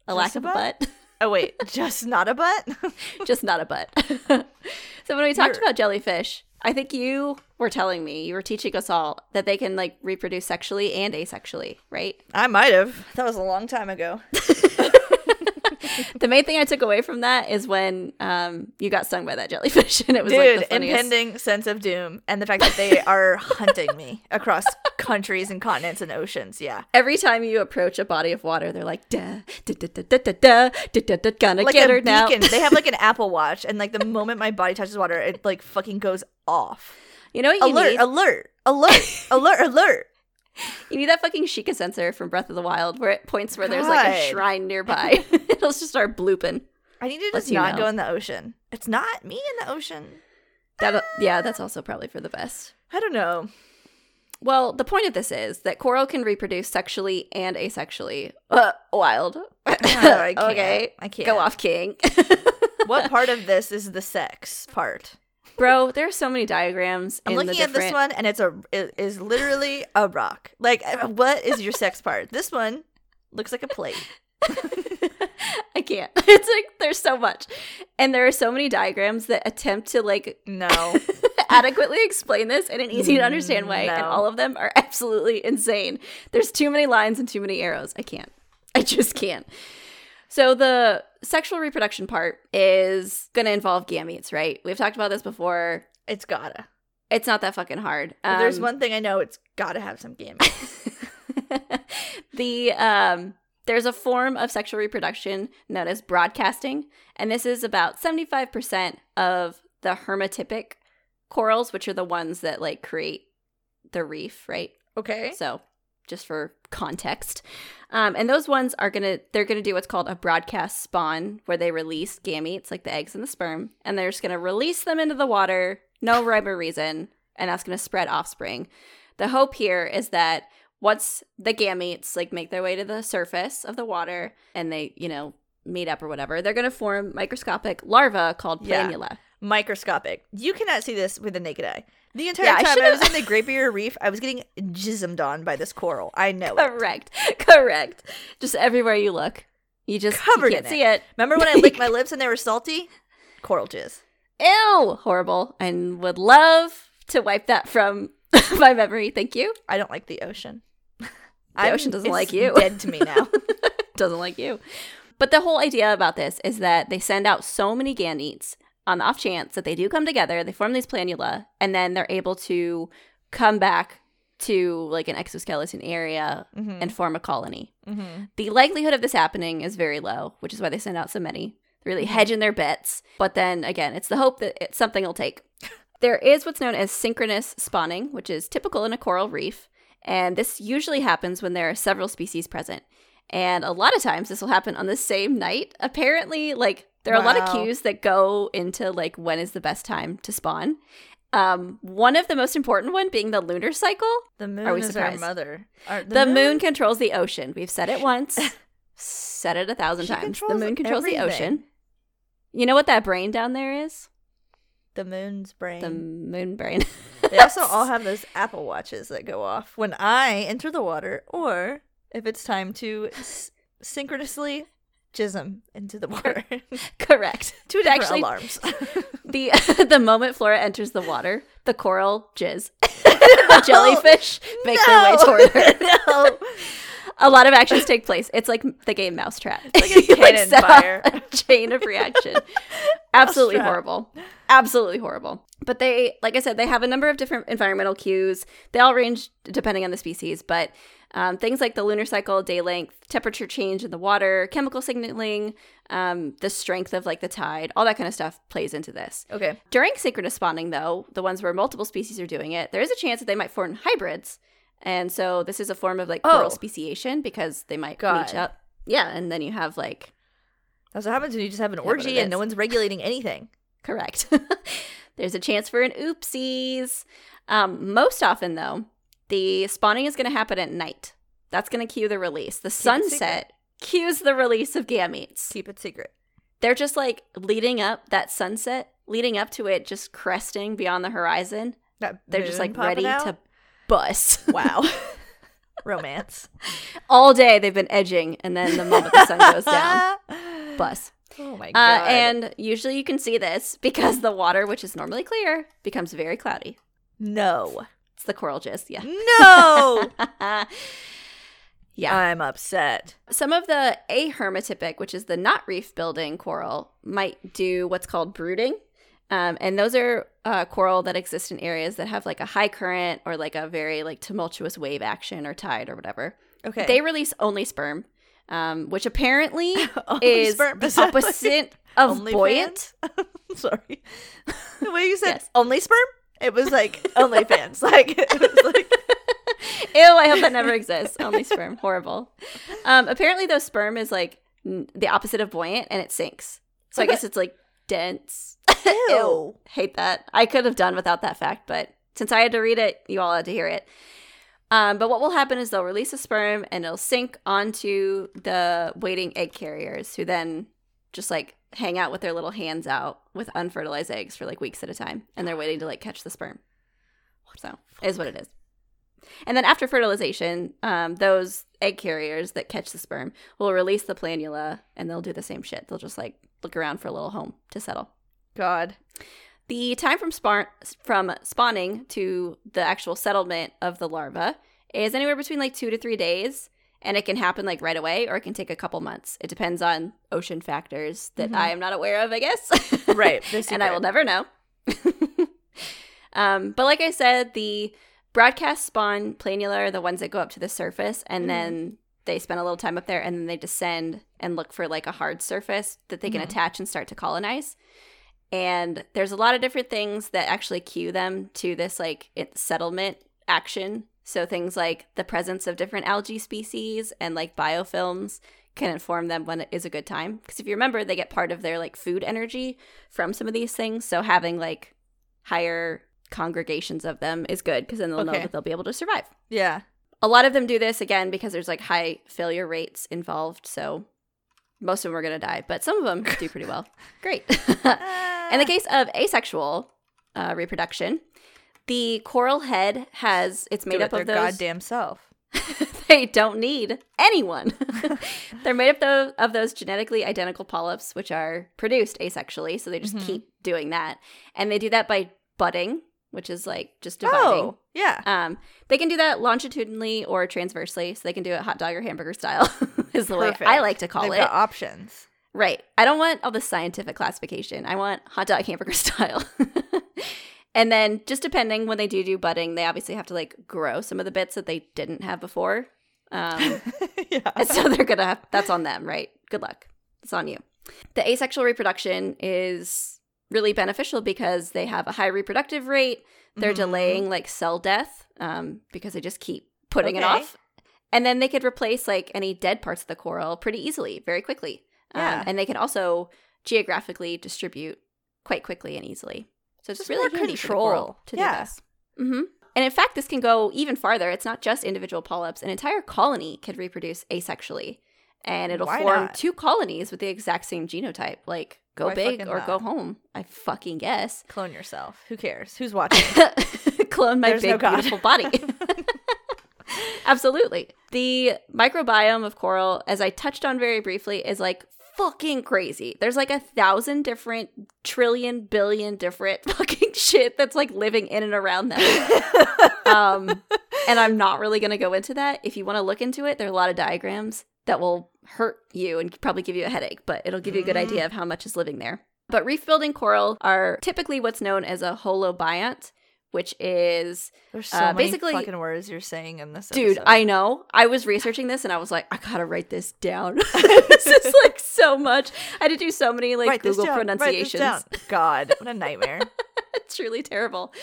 a lack a of a butt. (laughs) Oh wait, just not a butt. (laughs) just not a butt. (laughs) so when we talked You're- about jellyfish, I think you were telling me, you were teaching us all that they can like reproduce sexually and asexually, right? I might have. That was a long time ago. (laughs) the main thing I took away from that is when um, you got stung by that jellyfish, and it was Dude, like the funniest. impending sense of doom and the fact that they (laughs) are hunting me across countries and continents and oceans. Yeah. Every time you approach a body of water, they're like, da, da, da, da, da, da, da, da, da, gonna Like get her now. they have like an (laughs) Apple Watch and like the moment my body touches water, it like fucking goes off. You know what you alert, need? alert, alert, alert, alert. You need that fucking Sheikah sensor from Breath of the Wild where it points where there's like a shrine nearby. (laughs) It'll just start blooping. I need to just not know. go in the ocean. It's not me in the ocean. That, yeah, that's also probably for the best. I don't know. Well, the point of this is that coral can reproduce sexually and asexually. Uh, (laughs) wild. (laughs) I can't. okay, I can't. go off, King. What part of this is the sex part? Bro, there are so many diagrams. I'm in looking the at this one and it's a it is literally a rock. Like uh, what is your sex part? This one looks like a plate. (laughs) I can't. (laughs) It's like there's so much, and there are so many diagrams that attempt to like No. (laughs) adequately explain this in an easy to understand way, and all of them are absolutely insane. There's too many lines and too many arrows. I can't. I just can't. So the sexual reproduction part is going to involve gametes, right? We've talked about this before. It's gotta. It's not that fucking hard. If there's Um, one thing I know, it's gotta have some gametes. (laughs) the um there's a form of sexual reproduction known as broadcasting, and this is about 75% of the hermatypic corals, which are the ones that like create the reef, right? Okay. So, just for context, um, and those ones are gonna they're gonna do what's called a broadcast spawn, where they release gametes like the eggs and the sperm, and they're just gonna release them into the water, no rhyme or reason, and that's gonna spread offspring. The hope here is that once the gametes like make their way to the surface of the water and they you know meet up or whatever, they're gonna form microscopic larvae called Yeah. planula. Microscopic. You cannot see this with the naked eye. The entire Yeah, I time I, should've- was in the Great Barrier Reef, I was getting jismed on by this coral. I know it. Correct, (laughs) correct. Just everywhere you look, you just you Covered can't in see it. Remember when I licked my (laughs) lips and they were salty? Coral jizz. Ew, horrible. And would love to wipe that from (laughs) my memory. Thank you. I don't like the ocean. The ocean doesn't like you. Dead to me now. Doesn't like you. But the whole idea about this is that they send out so many gametes on the off chance that they do come together, they form these planula, and then they're able to come back to like an exoskeleton area Mhm. and form a colony. mm-hmm. The likelihood of this happening is very low, which is why they send out so many. They're really hedging their bets. But then again, it's the hope that it, something will take. (laughs) There is what's known as synchronous spawning, which is typical in a coral reef. And this usually happens when there are several species present. And a lot of times this will happen on the same night. Apparently, like there are a lot of cues that go into like when is the best time to spawn. Um, one of the most important one being the lunar cycle. The moon Are we is surprised? our mother. Our- The, moon? controls the ocean. We've said it (laughs) once, said it a thousand She times. The moon controls the ocean. You know what that brain down there is? The moon's brain. The moon brain. (laughs) They also all (laughs) have those Apple watches that go off when I enter the water, or if it's time to s- synchronously jism into the water. (laughs) Correct. (laughs) Two different Actually, alarms. (laughs) the the moment Flora enters the water, the coral jizz, the jellyfish make their way toward her. no. A lot of actions take place. It's like the game Mousetrap. It's like a cannon set fire. a chain of reaction. Absolutely Mousetrap. horrible. Absolutely horrible. But they, like I said, they have a number of different environmental cues. They all range depending on the species, but um, things like the lunar cycle, day length, temperature change in the water, chemical signaling, um, the strength of like the tide, all that kind of stuff plays into this. Okay. During synchronous spawning, though, the ones where multiple species are doing it, there is a chance that they might form hybrids. And so this is a form of like Oh. coral speciation because they might God. reach up. Yeah, and then you have like That's what happens when you just have an orgy and no one's regulating anything. correct. (laughs) There's a chance for an oopsies. Um, most often, though, the spawning is going to happen at night. That's going to cue the release. The secret. sunset cues the release of gametes. Keep it secret. They're just like leading up that sunset, leading up to it, just cresting beyond the horizon. That They're just like ready out? to bust. (laughs) Wow. (laughs) Romance. All day they've been edging, and then the moment the sun (laughs) goes down, bust. Oh my Uh, god. and usually you can see this because the water, which is normally clear, becomes very cloudy. no. It's the coral gist, yeah. No. (laughs) yeah. I'm upset. Some of the ahermatypic, which is the not reef building coral, might do what's called brooding. Um, and those are uh, coral that exist in areas that have like a high current or like a very like tumultuous wave action or tide or whatever. Okay. They release only sperm, um, which apparently (laughs) is sperm. the that like opposite of buoyant. (laughs) Sorry. The way you said Yes. only sperm, it was like only fans. (laughs) Like it was like (laughs) Ew, I hope that never exists. Only sperm. Horrible. Um, apparently, though, sperm is like n- the opposite of buoyant and it sinks. So I guess it's like dense. (laughs) Ew. Hate that. I could have done without that fact, but since I had to read it, you all had to hear it. Um, but what will happen is they'll release a sperm and it'll sink onto the waiting egg carriers who then just like hang out with their little hands out with unfertilized eggs for like weeks at a time. And they're waiting to like catch the sperm. So is what it is. And then after fertilization, um, those egg carriers that catch the sperm will release the planula and they'll do the same shit. They'll just like look around for a little home to settle. God. The time from spawn from spawning to the actual settlement of the larva is anywhere between like two to three days, and it can happen like right away, or it can take a couple months. It depends on ocean factors that Mhm. I am not aware of, I guess. Right. (laughs) And I will never know. (laughs) um, but like I said, the broadcast spawn planula are the ones that go up to the surface and Mhm. then they spend a little time up there and then they descend and look for like a hard surface that they can Mhm. attach and start to colonize. And there's a lot of different things that actually cue them to this like settlement action. So things like the presence of different algae species and like biofilms can inform them when it is a good time. Because if you remember, they get part of their like food energy from some of these things. So having like higher congregations of them is good because then they'll know that they'll be able to survive. Yeah. A lot of them do this again because there's like high failure rates involved. So most of them are going to die, but some of them do pretty well. (laughs) Great. (laughs) In the case of asexual uh, reproduction, the coral head has it's made Do up it of their those. goddamn self. (laughs) they don't need anyone. (laughs) (laughs) They're made up of those genetically identical polyps, which are produced asexually. So they just Mhm. keep doing that, and they do that by budding, which is like just dividing. Oh, yeah. Um, they can do that longitudinally or transversely, so they can do it hot dog or hamburger style. is the way I like to call They've it. options. Right. I don't want all the scientific classification. I want hot dog hamburger style. And then just depending when they do do budding, they obviously have to like grow some of the bits that they didn't have before. Um, (laughs) yeah. so they're gonna have that's on them, right? Good luck. It's on you. The asexual reproduction is really beneficial because they have a high reproductive rate. They're Mhm. delaying like cell death um, because they just keep putting it off. And then they could replace like any dead parts of the coral pretty easily, very quickly. Yeah. Um, and they can also geographically distribute quite quickly and easily. So it's Just really control. to Yeah. do this. hmm And in fact, this can go even farther. It's not just individual polyps. An entire colony can reproduce asexually, and it'll Why form not? two colonies with the exact same genotype. Like, go Why big or go home. I fucking guess. Clone yourself. Who cares? Who's (laughs) watching? Clone my There's big, God. beautiful body. (laughs) (laughs) Absolutely. The microbiome of coral, as I touched on very briefly, is like fucking crazy. There's like a thousand different trillion billion different (laughs) fucking shit that's like living in and around them. (laughs) um, and I'm not really going to go into that. If you want to look into it, there are a lot of diagrams that will hurt you and probably give you a headache, but it'll give you a good Mm. idea of how much is living there. But reef building coral are typically what's known as a holobiont, which is There's so Uh, basically- fucking words you're saying in this. Dude, episode. I know. I was researching this and I was like, I gotta write this down. (laughs) this is like so much. I had to do so many like Write Google down, write this pronunciations. down. God, what a (laughs) nightmare. it's really terrible.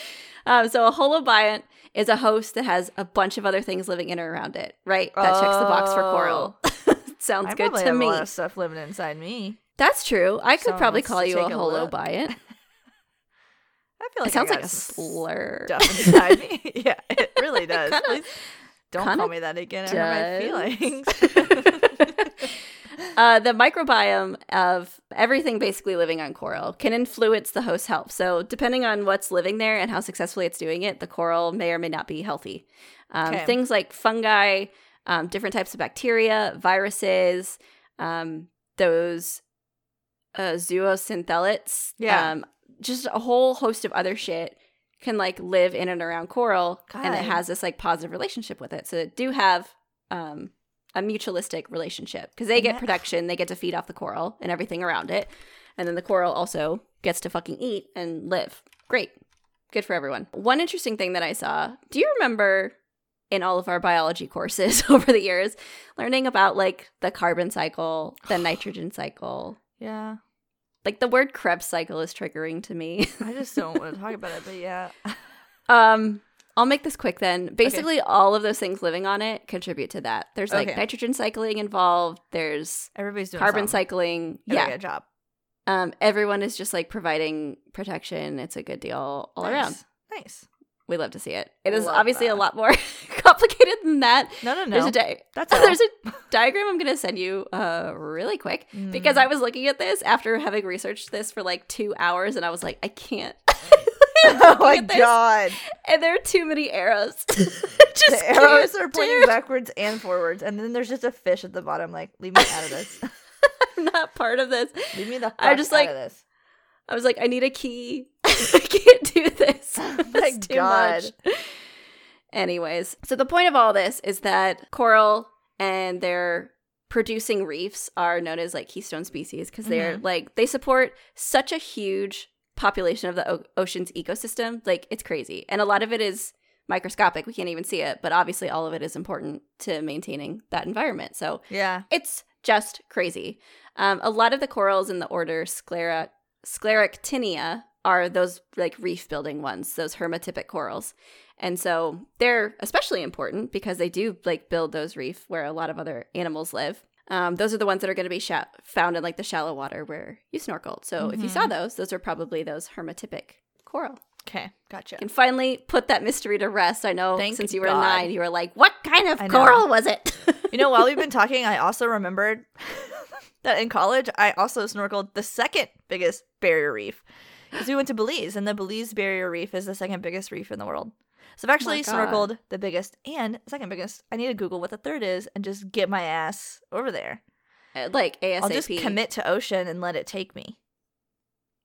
Um, so a holobiont is a host that has a bunch of other things living in or around it, right? That checks the box for coral. (laughs) Sounds I good to have me. a lot of stuff living inside me. That's true. I could Someone probably call you a holobiont. I feel like It sounds like a slur. Stuff inside me. (laughs) Yeah, it really (laughs) does. kinda- Please don't call me that again. I hurt my feelings. (laughs) uh, the microbiome of everything basically living on coral can influence the host health. So, depending on what's living there and how successfully it's doing it, the coral may or may not be healthy. Um, Okay. Things like fungi, um, different types of bacteria, viruses, um, those uh, zooxanthellates, Yeah. um, just a whole host of other shit can like live in and around coral, and it has this like positive relationship with it. So, they do have um, a mutualistic relationship because they get protection, they get to feed off the coral and everything around it, and then the coral also gets to fucking eat and live. Great, good for everyone. One interesting thing that I saw. Do you remember in all of our biology courses (laughs) over the years, learning about like the carbon cycle, the (sighs) nitrogen cycle? yeah, Like the word Krebs cycle is triggering to me. (laughs) I just don't want to talk about it. But yeah, (laughs) Um, I'll make this quick then. Basically, all of those things living on it contribute to that. There's like Okay. nitrogen cycling involved. There's everybody's doing carbon something. cycling. Gotta Yeah, job. um, everyone is just like providing protection. It's a good deal all around. Nice. Nice. We love to see it. It is Love obviously a lot more (laughs) complicated than that. No, no, no. There's a di- That's all. there's a diagram I'm gonna send you uh really quick because Mm. I was looking at this after having researched this for like two hours and I was like I can't. (laughs) (laughs) oh my god. And there are too many arrows. (laughs) just The arrows are pointing backwards and forwards, and then there's just a fish at the bottom. Like, leave me out of this. I'm not part of this. leave me the fuck I just, out like, of this. I was like, I need a key. I can't do this. Oh my too God. much. Anyways, so the point of all this is that coral and their producing reefs are known as like keystone species because they're Mhm. like they support such a huge population of the o- ocean's ecosystem. Like it's crazy, and a lot of it is microscopic. We can't even see it, but obviously all of it is important to maintaining that environment. So Yeah. it's just crazy. Um, a lot of the corals in the order Sclera Scleractinia are those like reef building ones, those hermatypic corals. And so they're especially important because they do like build those reef where a lot of other animals live. Um, those are the ones that are going to be sha- found in like the shallow water where you snorkeled. So if you saw those, those are probably those hermatypic coral. Okay. Gotcha. And finally, put that mystery to rest. I know Thank since you were God. nine, you were like, "What kind of coral was it?" You know, while we've been (laughs) talking, I also remembered (laughs) that in college, I also snorkeled the second biggest barrier reef. Because we went to Belize, and the Belize Barrier Reef is the second biggest reef in the world. So I've actually God. snorkeled the biggest and second biggest. I need to Google what the third is and just get my ass over there. Uh, like ASAP. I'll just commit to ocean and let it take me.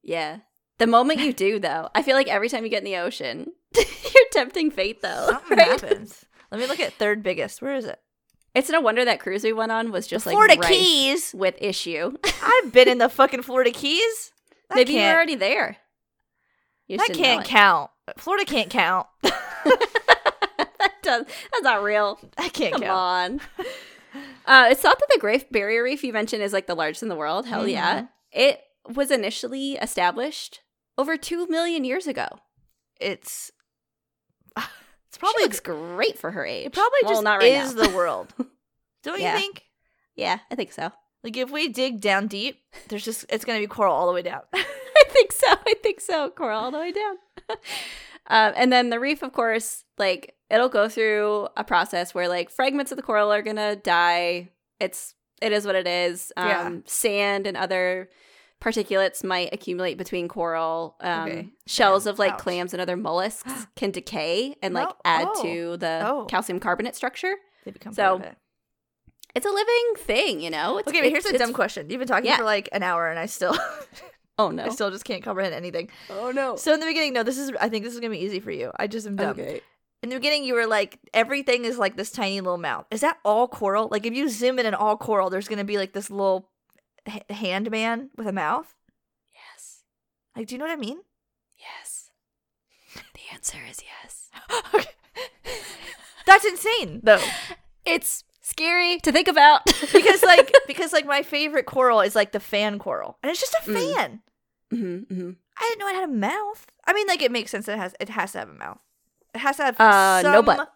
Yeah. The moment you do, though, I feel like every time you get in the ocean, (laughs) you're tempting fate, though. Something right? happens. Let me look at third biggest. Where is it? It's no wonder that cruise we went on was just like Florida Keys. with issue. (laughs) I've been in the fucking Florida Keys. That Maybe you were can't- already there. You That can't count. Florida can't count. (laughs) (laughs) that does. That's not real. I can't Come count. on. Uh, it's thought that the Great Barrier Reef you mentioned is like the largest in the world. Hell yeah. Mhm. It was initially established over two million years ago. It's (laughs) it's She probably looks great for her age. it probably Well, just not right is now. the world. (laughs) Don't Yeah. you think? yeah, I think so. Like if we dig down deep, there's just it's gonna be coral all the way down. I think so. I think so. Coral all the way down. Um, and then the reef, of course, like it'll go through a process where like fragments of the coral are gonna die. It's it is what it is. Um, Yeah. Sand and other particulates might accumulate between coral. Um, Okay. Shells of like Ouch. clams and other mollusks (gasps) can decay and like add Oh. to the Oh. calcium carbonate structure. they become So, part of it. It's a living thing, you know. It's, Okay, but here's a dumb question. You've been talking yeah. for like an hour and I still (laughs) (laughs) Oh no! I still just can't comprehend anything. oh no! So in the beginning, no, this is I think this is gonna be easy for you. I just am dumb. Okay. In the beginning, you were like, everything is like this tiny little mouth. Is that all coral? Like, if you zoom in on all coral, there's gonna be like this little h- hand man with a mouth. Yes. Like, do you know what I mean? Yes. The answer is yes. (laughs) okay. That's insane, though, It's scary to think about because like (laughs) because like my favorite coral is like the fan coral, and it's just a Mm. fan. hmm hmm I didn't know it had a mouth. I mean, like it makes sense. It has it has to have a mouth. It has to have Uh, some no butt.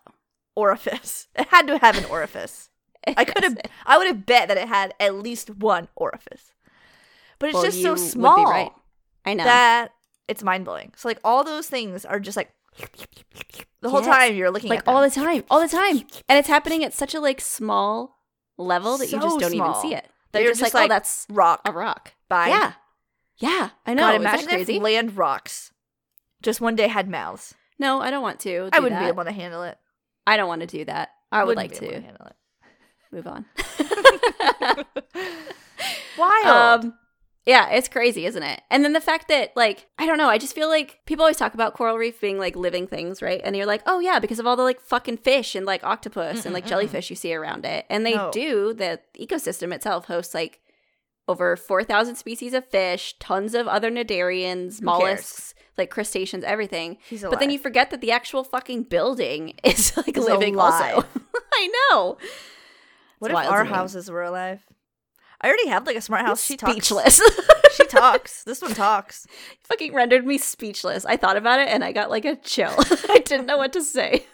orifice. (laughs) It had to have an orifice. (laughs) I could have. I would have bet that it had at least one orifice. But it's Well, just so small right. I know. that it's mind blowing. So like all those things are just like the whole Yes. time you're looking like at all the time, all the time, and it's happening at such a like small level that you just don't small. even see it. That They're you're just, just like, like, oh, that's rock a rock. by Yeah, yeah, I know. God, imagine crazy? if land rocks just one day had mouths. no, I don't want to. I wouldn't be able to handle it. I don't want to do that. I would like be able to handle it. move on. (laughs) (laughs) Wild. Um, yeah, it's crazy, isn't it? And then the fact that, like, I don't know, I just feel like people always talk about coral reef being like living things, right? And you're like, oh yeah, because of all the like fucking fish and like octopus and like jellyfish you see around it. And they No. do. The ecosystem itself hosts like over four thousand species of fish, tons of other cnidarians, mollusks, like crustaceans, everything. He's But then you forget that the actual fucking building (laughs) is like Is living alive. also. (laughs) I know. What It's if our houses were alive? I already have like a smart house. She talks. Speechless. (laughs) she talks. (laughs) This one talks. fucking rendered me speechless. I thought about it and I got like a chill. (laughs) I didn't know what to say.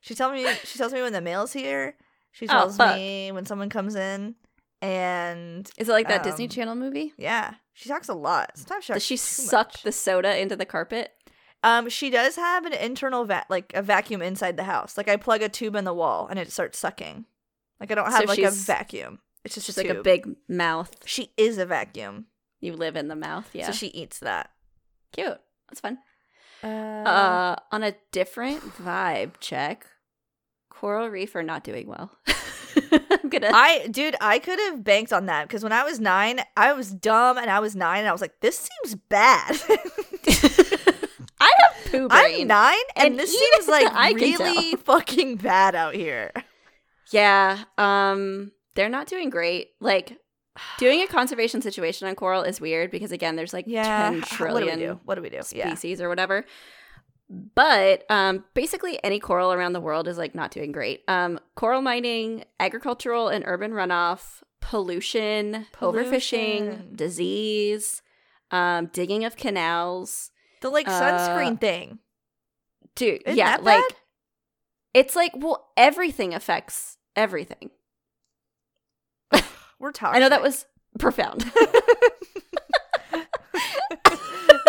She tells me. She tells me when the mail's here. She Oh, tells fuck. me when someone comes in, and Is it like that Disney Um, Channel movie? yeah, she talks a lot. Sometimes she Does she suck much. the soda into the carpet? Um, she does have an internal va- like a vacuum inside the house. Like I plug a tube in the wall and it starts sucking. Like I don't So have like a vacuum. It's just a like a big mouth. She is a vacuum, You live in the mouth. Yeah. so she eats that. Cute. That's fun. Uh, Uh, on a different (sighs) vibe check, Coral Reef are not doing well. (laughs) I'm gonna. I, dude, I could have banked on that because when I was nine, I was dumb and I was nine and I was like, this seems bad. (laughs) I have poo (laughs) brain. I'm nine and, And this seems like really fucking bad out here. Yeah. Um they're not doing great. Like doing a conservation situation on coral is weird because again there's like Yeah. 10 h- (laughs) trillion What do we do? What do we do? Yeah. species or whatever. But um, basically, any coral around the world is like not doing great. Um, coral mining, agricultural and urban runoff, pollution, overfishing, disease, um, digging of canals. The like Uh, sunscreen thing. Dude, Isn't yeah, like bad? it's like well, everything affects everything. We're talking. I know that was profound. (laughs)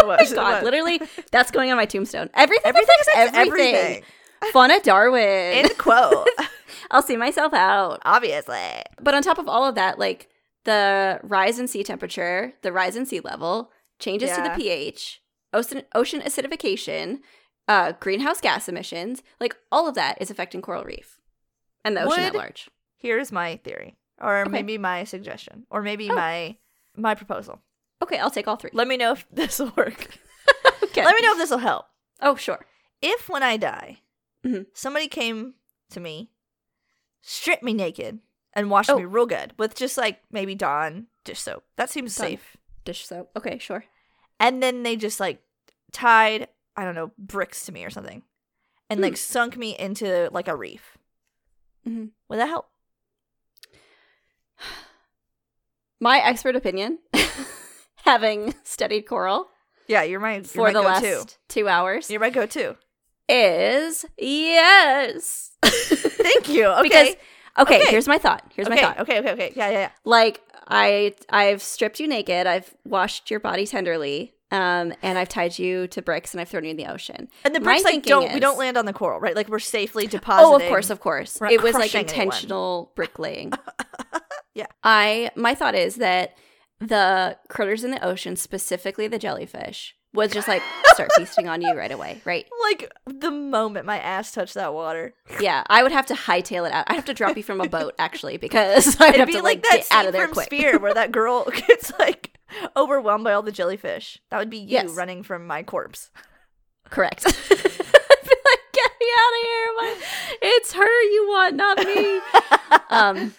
Was, God, literally, that's going on my tombstone. Everything, Everything everything. everything. Fauna Darwin. End quote. (laughs) I'll see myself out. Obviously. But on top of all of that, like the rise in sea temperature, the rise in sea level, changes to the pH, ocean, ocean acidification, uh, greenhouse gas emissions, like all of that is affecting coral reef and the ocean at large. Here's my theory, or Okay. maybe my suggestion, or maybe Oh. my my proposal. Okay, I'll take all three. Let me know if (laughs) this will work. (laughs) Okay. Let me know if this will help. Oh, sure. If when I die, Mhm. somebody came to me, stripped me naked, and washed Oh. me real good with just like maybe Dawn dish soap. That seems Dawn. safe. Dish soap. Okay, sure. And then they just like tied, I don't know, bricks to me or something, and like Hmm. sunk me into like a reef. Mm-hmm. Would that help? My expert opinion, (laughs) having studied coral Yeah, you're my you're for my the last two hours, You're my go-to. is yes. (laughs) Thank you. Okay. Because okay, Okay. here's my thought. Here's okay, my thought. okay, okay, okay. Yeah, yeah, yeah. Like I I've stripped you naked, I've washed your body tenderly, um, and I've tied you to bricks and I've thrown you in the ocean. And the My bricks like don't we don't land on the coral, right? Like we're safely depositing. Oh, of course, of course. It was like intentional bricklaying. (laughs) Yeah. I my thought is that the critters in the ocean, specifically the jellyfish, was just like start (laughs) feasting on you right away, right? Like the moment my ass touched that water, Yeah, I would have to hightail it out. I'd have to drop you from a (laughs) boat actually because (laughs) I would it'd have be to like, like, that get out of there from quick. Sphere where that girl gets like overwhelmed by all the jellyfish. That would be you Yes. running from my corpse. Correct. I'd be like, get me out of here. My- It's her you want, not me. um,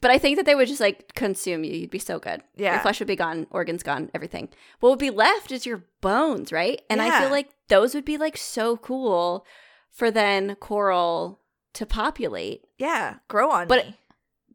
but I think that they would just like consume you. You'd be so good. Your Yeah. flesh would be gone, organs gone, everything. What would be left is your bones, right? And I feel like those would be like so cool for then coral to populate. Yeah, grow on But- me.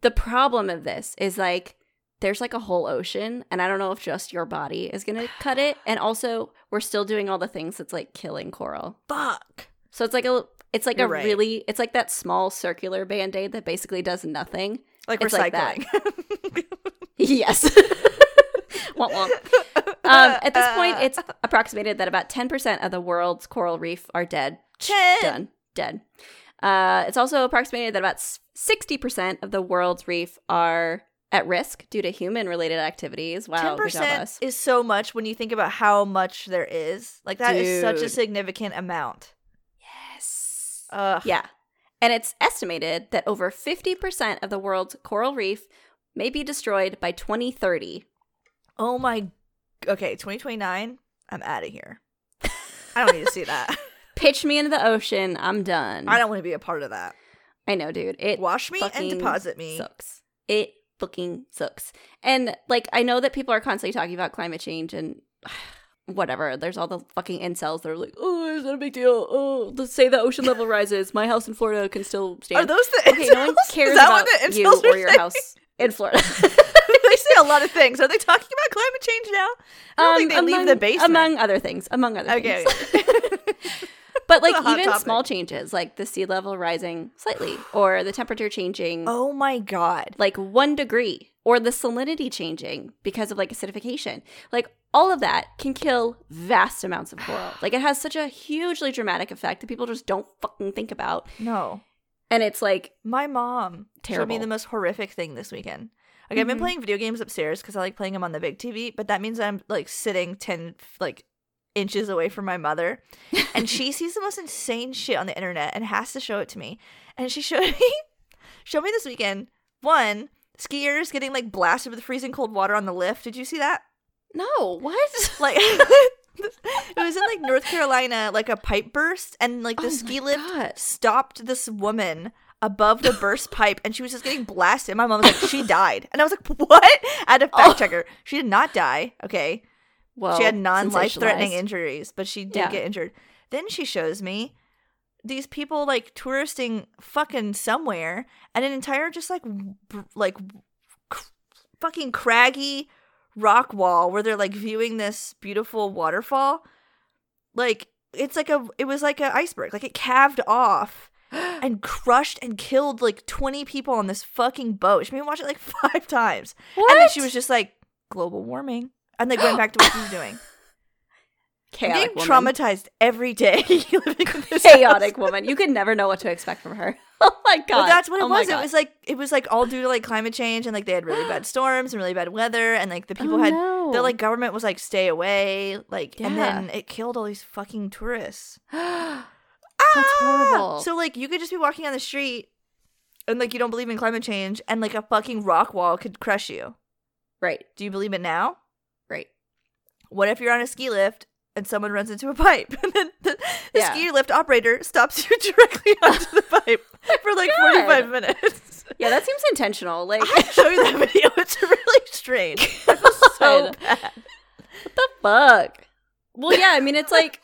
The problem of this is like there's like a whole ocean, and I don't know if just your body is gonna cut it. And also, we're still doing all the things that's like killing coral. Fuck. So it's like a it's like You're a right. really it's like that small circular band-aid that basically does nothing. Like It's like recycling. (laughs) Yes. (laughs) womp womp. Um, at this point, it's approximated that about 10% of the world's coral reef are dead. Ten. Done. Dead. Uh, it's also approximated that about 60% of the world's reef are at risk due to human related activities. Wow. 10% is so much when you think about how much there is. Like that is such a significant amount. Yes. Ugh. Yeah. And it's estimated that over 50% of the world's coral reef may be destroyed by 2030. Oh my. Okay, 2029. I'm out of here. I don't need to see that. (laughs) Pitch me into the ocean. I'm done. I don't want to be a part of that. I know, dude. It Wash me and deposit me. sucks. It fucking sucks. And like, I know that people are constantly talking about climate change and (sighs) whatever. There's all the fucking incels that are like, oh, it's not a big deal. Oh, let's say the ocean level rises. My house in Florida can still stand. Are those the okay, no one incels? cares Is that about what the you incels or your saying? house in Florida. (laughs) they say a lot of things. Are they talking about climate change now? I don't think they leave among, the basement. Among other things. Among other okay. things. Okay. (laughs) but like even topic. small changes, like the sea level rising slightly, or the temperature changing oh my god. like one degree, or the salinity changing because of like acidification, like all of that can kill vast amounts of coral. (sighs) Like it has such a hugely dramatic effect that people just don't fucking think about. No. And it's like, My mom showed me the most horrific thing this weekend. Like I've been Mhm. playing video games upstairs because I like playing them on the big TV, but that means I'm like sitting ten like inches away from my mother, and she (laughs) sees the most insane shit on the internet and has to show it to me. And she showed (laughs) me, showed me this weekend. One skiers getting like blasted with freezing cold water on the lift. Did you see that? No, what? (laughs) Like (laughs) it was in like North Carolina, like a pipe burst, and like the Oh ski lift God. stopped this woman above the burst (laughs) pipe, and she was just getting blasted. My mom was like, "She died," and I was like, "What?" I had to oh. fact Oh. check her. She did not die. Okay, Well, she had non-life-threatening injuries, but she did Yeah. get injured. Then she shows me these people like touristing fucking somewhere and an entire just like b- like c- fucking craggy rock wall where they're like viewing this beautiful waterfall. Like it's like a it was like an iceberg. Like it calved off (gasps) and crushed and killed like 20 people on this fucking boat. She made me watch it like (laughs) five times. And then she was just like, global warming. And like went back to what she was doing. (gasps) (laughs) I'm getting woman. traumatized every day (laughs) living in this chaotic house. woman. You could never know what to expect from her. (laughs) Oh my god. Well, that's what it Oh was. It was like it was like all due to like climate change and like they had really bad (gasps) storms and really bad weather and like the people Oh, had no. the like government was like stay away like and then it killed all these fucking tourists. (gasps) That's Ah! horrible. So like you could just be walking on the street and like you don't believe in climate change and like a fucking rock wall could crush you. right, Do you believe it now? right. What if you're on a ski lift and someone runs into a pipe (laughs) and then the, the Yeah. ski lift operator stops you (laughs) directly onto the pipe for like God. 45 minutes? Yeah, that seems intentional. (laughs) Like, I show you that video. It's really strange. I feel so bad. what the fuck? Well, yeah, I mean, it's like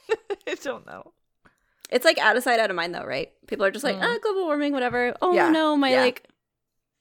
I don't know. it's like out of sight, out of mind, though, right? People are just like, Mm. ah, global warming, whatever. Oh Yeah, no, my yeah. like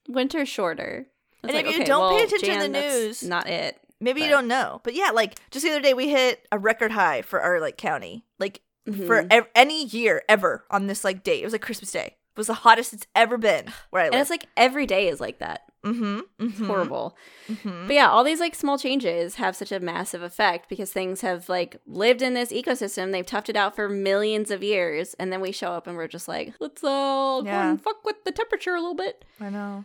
winter's shorter. It's And like, if you okay, don't pay well, attention to Jan, the that's news- not it. Maybe you don't know, but yeah, like just the other day we hit a record high for our like county, like for Mhm. ev- any year ever on this like date. It was like Christmas Day. It was the hottest it's ever been where I and it's like every day is like that. mm-hmm, It's horrible. hmm But yeah, all these like small changes have such a massive effect because things have like lived in this ecosystem. They've toughed it out for millions of years, and then we show up and we're just like, let's uh go Yeah. and fuck with the temperature a little bit. I know.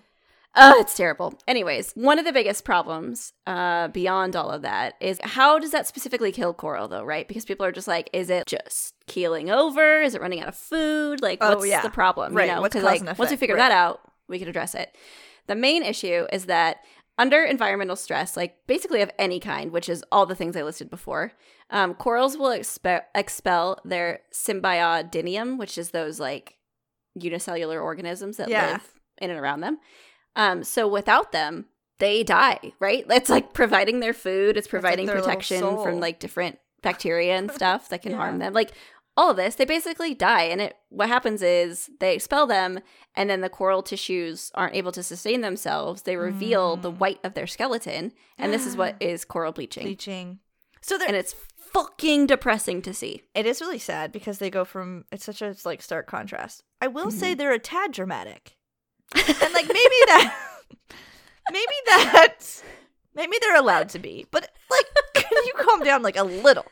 Uh, it's terrible. Anyways, one of the biggest problems uh, beyond all of that is how does that specifically kill coral, though, right? Because people are just like, is it just keeling over? Is it running out of food? Like, Oh, what's yeah. the problem? Right, You know, what's 'Cause, like once we figure right. that out, we can address it. The main issue is that under environmental stress, like basically of any kind, which is all the things I listed before, um, corals will expe- expel their symbiodinium, which is those like unicellular organisms that Yeah. live in and around them. Um, so without them, they die, right? It's like providing their food, it's providing little protection from like different bacteria and (laughs) stuff that can harm them. Like all of this, they basically die. And it what happens is they expel them and then the coral tissues aren't able to sustain themselves. They reveal the Mm. white of their skeleton. And this is what (gasps) is coral bleaching. Bleaching. So there, And it's fucking depressing to see. it is really sad because they go from it's such a like stark contrast. I will Mm-hmm. say they're a tad dramatic, and like maybe that, (laughs) maybe that, maybe they're allowed to be, but like, can you calm down like a little?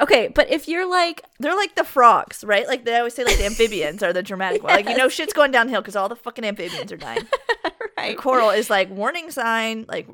Okay, but if you're like, They're like the frogs, right? Like they always say, like the (laughs) amphibians are the dramatic one. Like you know, shit's going downhill because all the fucking amphibians are dying. (laughs) Right. coral is like warning sign, like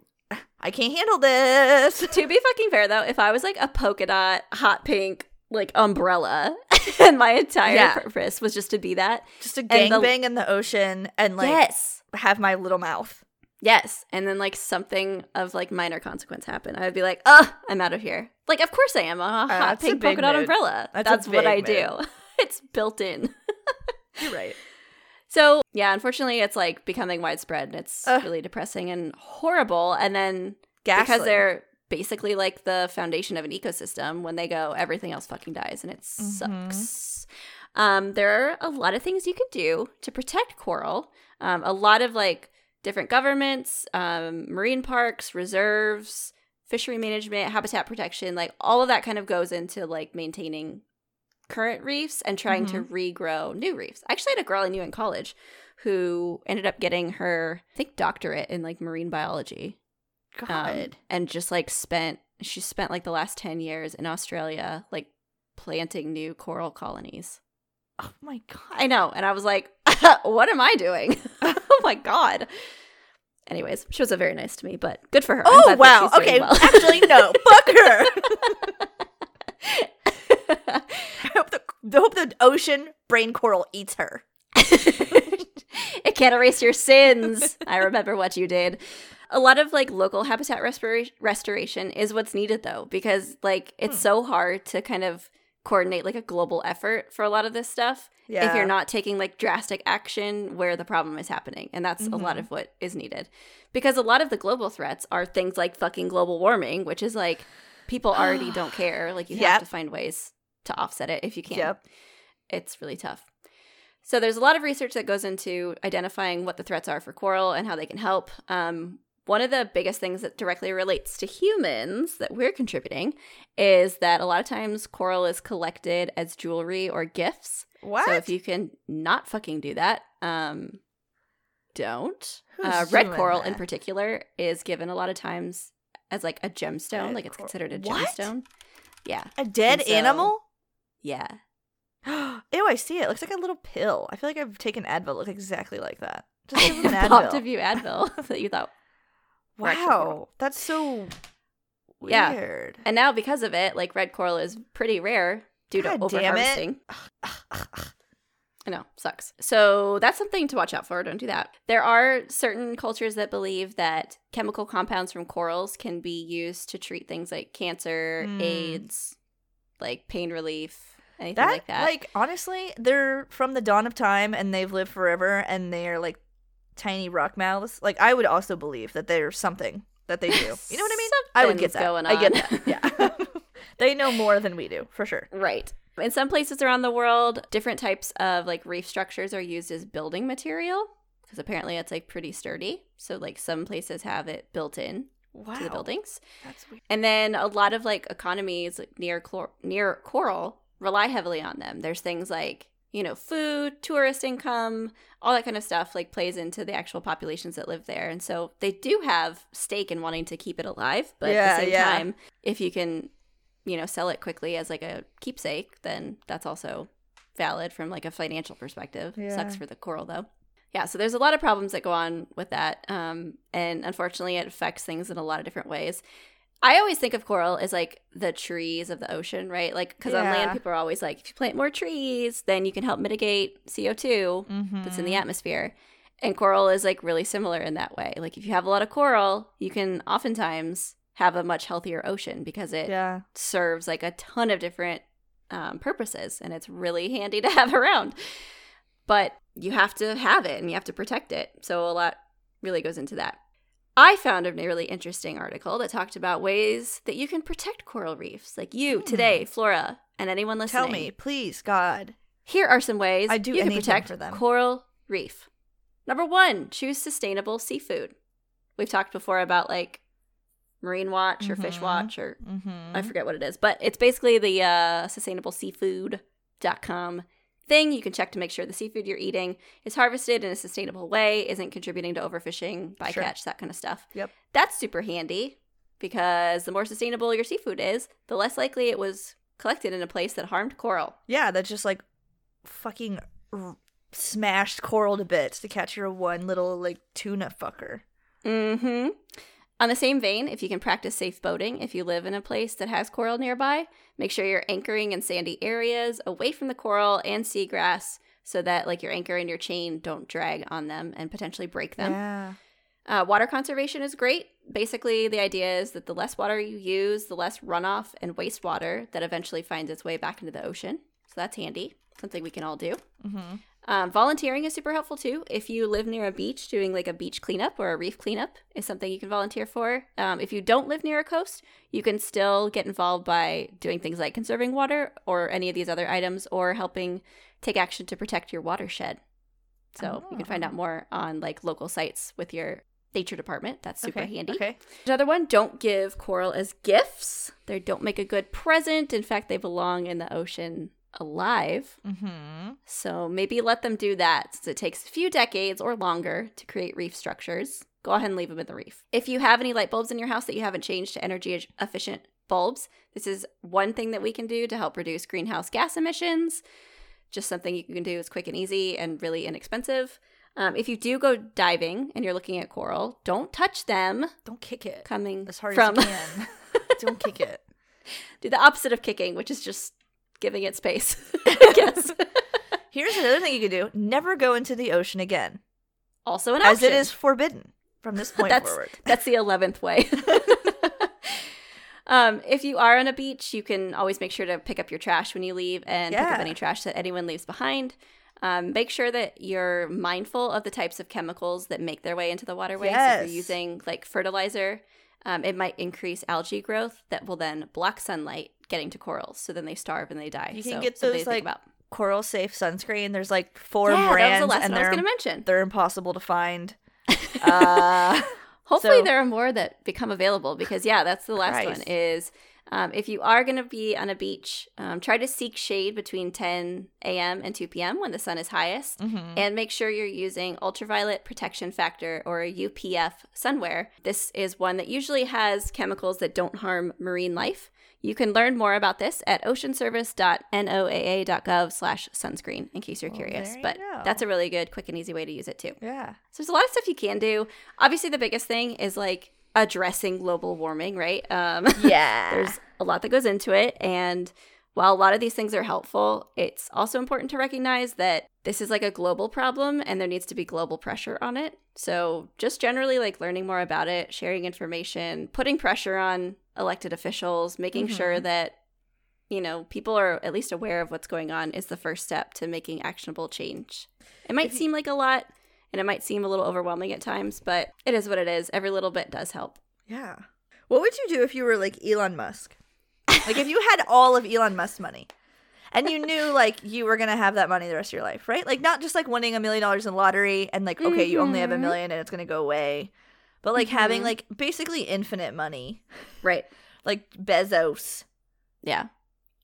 I can't handle this. to be fucking fair though, if I was like a polka dot hot pink like umbrella (laughs) and my entire Yeah. purpose was just to be that. Just a And the- gangbang in the ocean and like yes. have my little mouth. Yes. And then like something of like minor consequence happen. I would be like, oh, I'm out of here." Like of course I am. I'm a uh, hot that's a pink polka dot umbrella. That's That's, what I big do. (laughs) it's built in. (laughs) You're right. So, yeah, unfortunately it's like becoming widespread and it's Ugh. really depressing and horrible and then Ghastly. because they're basically like the foundation of an ecosystem when they go everything else fucking dies and it Mm-hmm. sucks um, there are a lot of things you could do to protect coral um, a lot of like different governments um, marine parks reserves fishery management habitat protection like all of that kind of goes into like maintaining current reefs and trying to Mm-hmm. regrow new reefs i actually had a girl i knew in college who ended up getting her i think doctorate in like marine biology um, God. and just like spent she spent like the last 10 years in australia like planting new coral colonies oh my god. i know and i was like (laughs) what am i doing (laughs) oh my god anyways she was very nice to me but good for her Oh wow. Okay. well. Actually, no. (laughs) Fuck her. I hope the I hope the ocean brain coral eats her. it can't erase your sins. I remember what you did. A lot of like local habitat restora- restoration is what's needed though, because like it's Hmm. so hard to kind of coordinate like a global effort for a lot of this stuff yeah. if you're not taking like drastic action where the problem is happening. And that's a lot Mhm. of what is needed. Because a lot of the global threats are things like fucking global warming, which is like people already (sighs) don't care. Like you Yep. have to find ways to offset it if you can. Yep. It's really tough. So there's a lot of research that goes into identifying what the threats are for coral and how they can help. Um, one of the biggest things that directly relates to humans that we're contributing is that a lot of times coral is collected as jewelry or gifts. What? So if you can not fucking do that, um, don't. Uh, red coral in particular is given a lot of times as like a gemstone, Red like it's considered a What? gemstone. Yeah, a dead so- animal? yeah. (gasps) Ew, I see it. It looks like a little pill. I feel like I've taken Advil. It looks exactly like that. Just (laughs) give him an Popped Advil. a few Advil (laughs) that you thought. Wow, that's so Yeah. weird. And now because of it, like red coral is pretty rare due to God over damn it. harvesting. I know, sucks. So that's something to watch out for. Don't do that. There are certain cultures that believe that chemical compounds from corals can be used to treat things like cancer, Mm. AIDS, like pain relief, anything That like that. like honestly, they're from the dawn of time and they've lived forever and they are like tiny rock mouths. Like I would also believe that there's something that they do. You know what I mean? I would get that. going I get that. (laughs) Yeah. (laughs) they know more than we do, for sure. Right. In some places around the world, different types of like reef structures are used as building material because apparently it's like pretty sturdy. So like some places have it built in Wow. to the buildings. That's weird. And then a lot of like economies near near coral rely heavily on them. There's things like, you know, food, tourist income, all that kind of stuff like plays into the actual populations that live there. And so they do have stake in wanting to keep it alive, but at the same yeah. time, if you can, you know, sell it quickly as like a keepsake, then that's also valid from like a financial perspective. Yeah. Sucks for the coral though. Yeah, so there's a lot of problems that go on with that. Um, and unfortunately, it affects things in a lot of different ways. I always think of coral as like the trees of the ocean, right? Like, because on land, people are always like, if you plant more trees, then you can help mitigate CO2 Mm-hmm. that's in the atmosphere. And coral is like really similar in that way. Like, if you have a lot of coral, you can oftentimes have a much healthier ocean because it Yeah. serves like a ton of different um, purposes and it's really handy (laughs) to have around but you have to have it and you have to protect it so a lot really goes into that i found a really interesting article that talked about ways that you can protect coral reefs like you Hmm. today flora and anyone listening Tell me, please, God. here are some ways I'd do you can protect coral reef number one choose sustainable seafood we've talked before about like marine watch or fish Mhm. watch or Mm-hmm. I forget what it is, but it's basically the uh, sustainableseafood.com thing. You can check to make sure the seafood you're eating is harvested in a sustainable way, isn't contributing to overfishing, bycatch, Sure. that kind of stuff. Yep. That's super handy because the more sustainable your seafood is, the less likely it was collected in a place that harmed coral. Yeah, that's just like fucking r- smashed coral to bits to catch your one little like tuna fucker. Mm-hmm. On the same vein, if you can practice safe boating, if you live in a place that has coral nearby, make sure you're anchoring in sandy areas away from the coral and seagrass so that like your anchor and your chain don't drag on them and potentially break them. Yeah. Uh, water conservation is great. Basically, the idea is that the less water you use, the less runoff and wastewater that eventually finds its way back into the ocean. So that's handy. Something we can all do. Mm-hmm. Um, volunteering is super helpful too. If you live near a beach, doing like a beach cleanup or a reef cleanup is something you can volunteer for. Um, if you don't live near a coast, you can still get involved by doing things like conserving water or any of these other items or helping take action to protect your watershed. So you can find out more on like local sites with your nature department. That's super okay. handy. Okay. Another one, don't give coral as gifts. They don't make a good present. In fact, they belong in the ocean alive. Mm-hmm. So maybe let them do that since it takes a few decades or longer to create reef structures. Go ahead and leave them in the reef. If you have any light bulbs in your house that you haven't changed to energy efficient bulbs, this is one thing that we can do to help reduce greenhouse gas emissions. Just something you can do is quick and easy and really inexpensive. Um, if you do go diving and you're looking at coral, don't touch them Don't kick it coming as hard from as you can. (laughs) Don't kick it. do the opposite of kicking, which is just giving it space. (laughs) I (laughs) guess. Here's another thing you can do: never go into the ocean again, also an as it option. is forbidden from this point that's forward. that's the eleventh way. (laughs) um, if you are on a beach, you can always make sure to pick up your trash when you leave and pick up any trash that anyone leaves behind. Um, make sure that you're mindful of the types of chemicals that make their way into the waterways. If you're using like fertilizer, um, it might increase algae growth that will then block sunlight, getting to corals. So then they starve and they die. You can So get those, like, about. Coral safe sunscreen. There's like four yeah, brands, that was the and one I was they're going to mention. they're impossible to find. (laughs) Uh, Hopefully So- there are more that become available because yeah, that's the last one. Is um, if you are going to be on a beach, um, try to seek shade between 10 a.m. and 2 p.m. when the sun is highest, mhm. and make sure you're using ultraviolet protection factor or a UPF sunwear. This is one that usually has chemicals that don't harm marine life. You can learn more about this at oceanservice.noaa.gov slash sunscreen in case you're Well, curious. you But go. that's a really good, quick, and easy way to use it too. yeah. So there's a lot of stuff you can do. Obviously, the biggest thing is like addressing global warming, right? Um, (laughs) Yeah. there's a lot that goes into it. And while a lot of these things are helpful, it's also important to recognize that this is like a global problem and there needs to be global pressure on it. So just generally like learning more about it, sharing information, putting pressure on elected officials, making sure that you know, people are at least aware of what's going on is the first step to making actionable change. It might seem like a lot and it might seem a little overwhelming at times, but it is what it is. Every little bit does help. Yeah. What would you do if you were like Elon Musk? Like if you (laughs) had all of Elon Musk's money and you knew like you were going to have that money the rest of your life, right? Like not just like winning a million dollars in lottery and like okay, you only have a Mhm. million and it's going to go away. But like having Mhm. like basically infinite money, (laughs) Right. like Bezos. Yeah.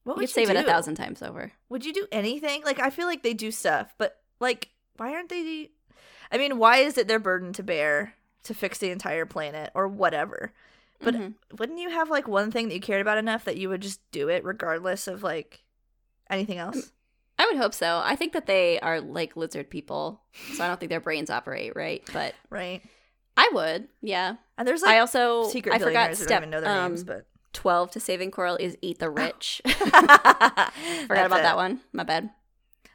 What you would could save it a thousand times over. Would you do anything? Like I feel like they do stuff, but like why aren't they I mean, why is it their burden to bear to fix the entire planet or whatever? But Mhm. wouldn't you have like one thing that you cared about enough that you would just do it regardless of like anything else? I would hope so. I think that they are like lizard people, so I don't think their brains operate right. But (laughs) Right. I would, yeah. And there's like I also secret I forgot step don't even know their um, names, but twelve to saving coral is eat the rich. (laughs) (laughs) forgot Forgot about that one. My bad.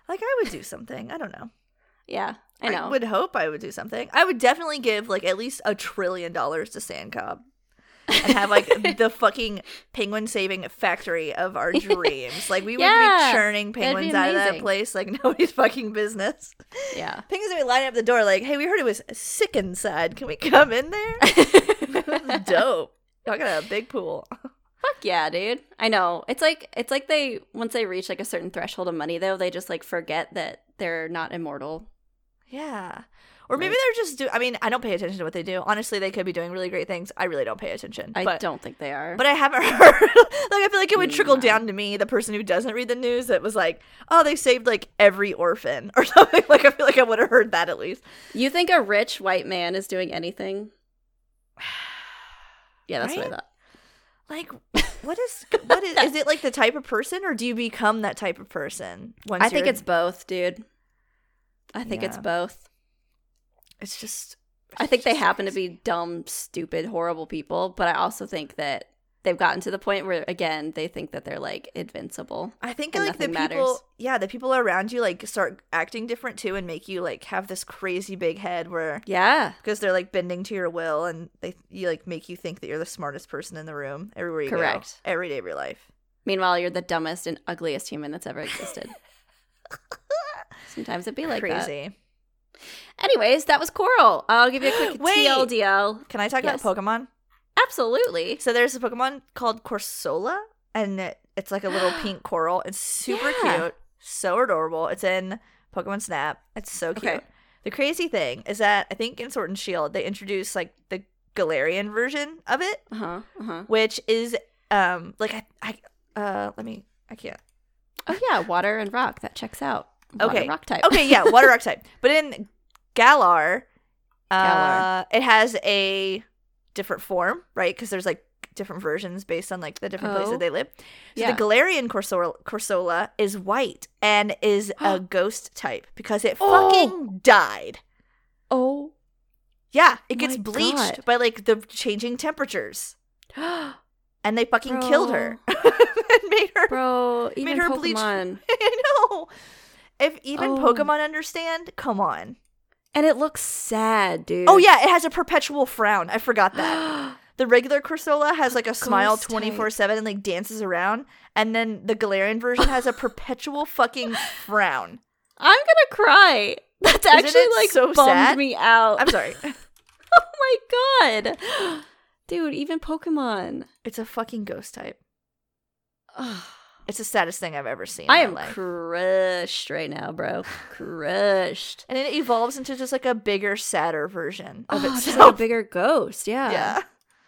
Like I would do something. I don't know. Yeah, I know. I would hope I would do something. I would definitely give like at least a trillion dollars to SANCCOB and have like (laughs) the fucking penguin saving factory of our (laughs) dreams. Like we would Yeah, be churning be penguins out of that place like (laughs) nobody's fucking business. yeah. Penguins would be lining up the door like, "Hey, we heard it was sick inside. Can we come in there?" Dope. Y'all got a big pool. Fuck yeah, dude. I know. It's like it's like they once they reach like a certain threshold of money though, they just like forget that they're not immortal. Yeah. Or maybe Right. they're just do. I mean, I don't pay attention to what they do. Honestly, they could be doing really great things. I really don't pay attention. I but don't think they are. But I haven't (laughs) heard. like I feel like it would trickle No. down to me, the person who doesn't read the news, that was like, "Oh, they saved like every orphan" (laughs) or something. Like I feel like I would have heard that at least. you think a rich white man is doing anything? (sighs) Yeah, that's what I thought. Like, what is what is is it like the type of person, or do you become that type of person? Once I think it's both, dude. I think it's both. It's just. I it's think they just happen to be dumb, stupid, horrible people, but I also think that they've gotten to the point where again, they think that they're like invincible. I think like the people, matters. yeah, the people around you like start acting different too, and make you like have this crazy big head where Yeah. because they're like bending to your will, and they you like make you think that you're the smartest person in the room everywhere you Correct. go, every day of your life. Meanwhile, you're the dumbest and ugliest human that's ever existed. (laughs) Sometimes it'd be like that. Anyways, that was Coral. I'll give you a quick (gasps) Wait. TLDL. Can I talk Yes. about Pokemon? Absolutely. So there's a Pokemon called Corsola, and it- it's like a little (gasps) pink coral. It's super Yeah. cute, so adorable. It's in Pokemon Snap. It's so cute. Okay. The crazy thing is that I think in Sword and Shield they introduced like the Galarian version of it, Uh huh. Uh huh. which is um like I, I uh let me I can't Oh yeah, water and rock. That checks out. Water, Okay. rock type. okay yeah water rock type, (laughs) but in Galar, uh, it has a different form, right? Because there's like different versions based on like the different places Oh. they live. So Yeah. the Galarian Corsola, Corsola is white and is (gasps) a ghost type because it Oh. fucking died. Oh. Yeah, it gets bleached God. by like the changing temperatures, (gasps) and they fucking killed her and (laughs) made her. even her bleach- Pokemon. (laughs) I know. If even Oh. Pokemon understand, come on. And it looks sad, dude. Oh yeah, it has a perpetual frown. I forgot that. (gasps) The regular Corsola has like a smile Ghost four seven and like dances around, and then the Galarian version has a (laughs) perpetual fucking frown. I'm gonna cry. (laughs) That's Isn't actually like so bummed sad? me out. I'm sorry, (laughs) oh my god. (gasps) Dude, even Pokemon. it's a fucking ghost type. It's the saddest thing I've ever seen. I am life. crushed right now, bro. (laughs) crushed. and it evolves into just like a bigger, sadder version of Oh, just like a bigger ghost. Yeah. (laughs) yeah.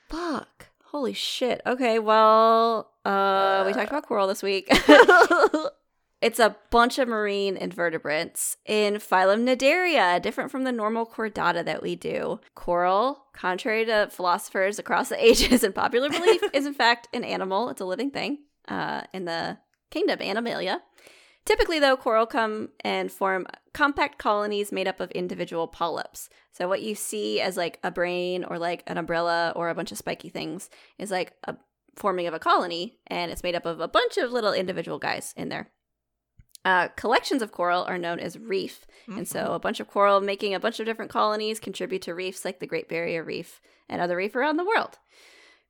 Fuck. Holy shit. Okay, well, uh, we talked about coral this week. (laughs) it's a bunch of marine invertebrates in phylum Cnidaria, different from the normal chordata that we do. Coral, contrary to philosophers across the ages and popular belief, is in fact an animal. It's a living thing uh, in the kingdom Animalia. Typically, though, coral come and form compact colonies made up of individual polyps. So, what you see as like a brain or like an umbrella or a bunch of spiky things is like a forming of a colony, and it's made up of a bunch of little individual guys in there. Uh, collections of coral are known as reef, and so a bunch of coral making a bunch of different colonies contribute to reefs like the Great Barrier Reef and other reef around the world.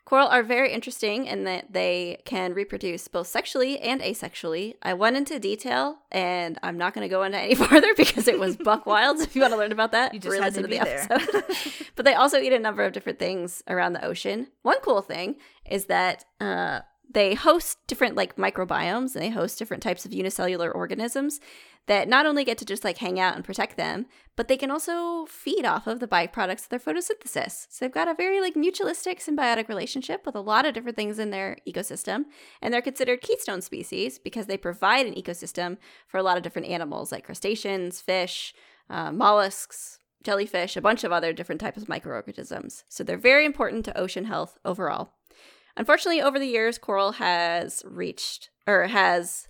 Coral are very interesting in that they can reproduce both sexually and asexually. I went into detail, and I'm not going to go into any (laughs) farther because it was buck wild. So if you want to learn about that, You just had to re-listen be there. episode. (laughs) but they also eat a number of different things around the ocean. One cool thing is that uh, they host different like microbiomes, and they host different types of unicellular organisms that not only get to just like hang out and protect them, but they can also feed off of the byproducts of their photosynthesis. So they've got a very like mutualistic symbiotic relationship with a lot of different things in their ecosystem, and they're considered keystone species because they provide an ecosystem for a lot of different animals like crustaceans, fish, uh, mollusks, jellyfish, a bunch of other different types of microorganisms. So they're very important to ocean health overall. Unfortunately, over the years, coral has reached or has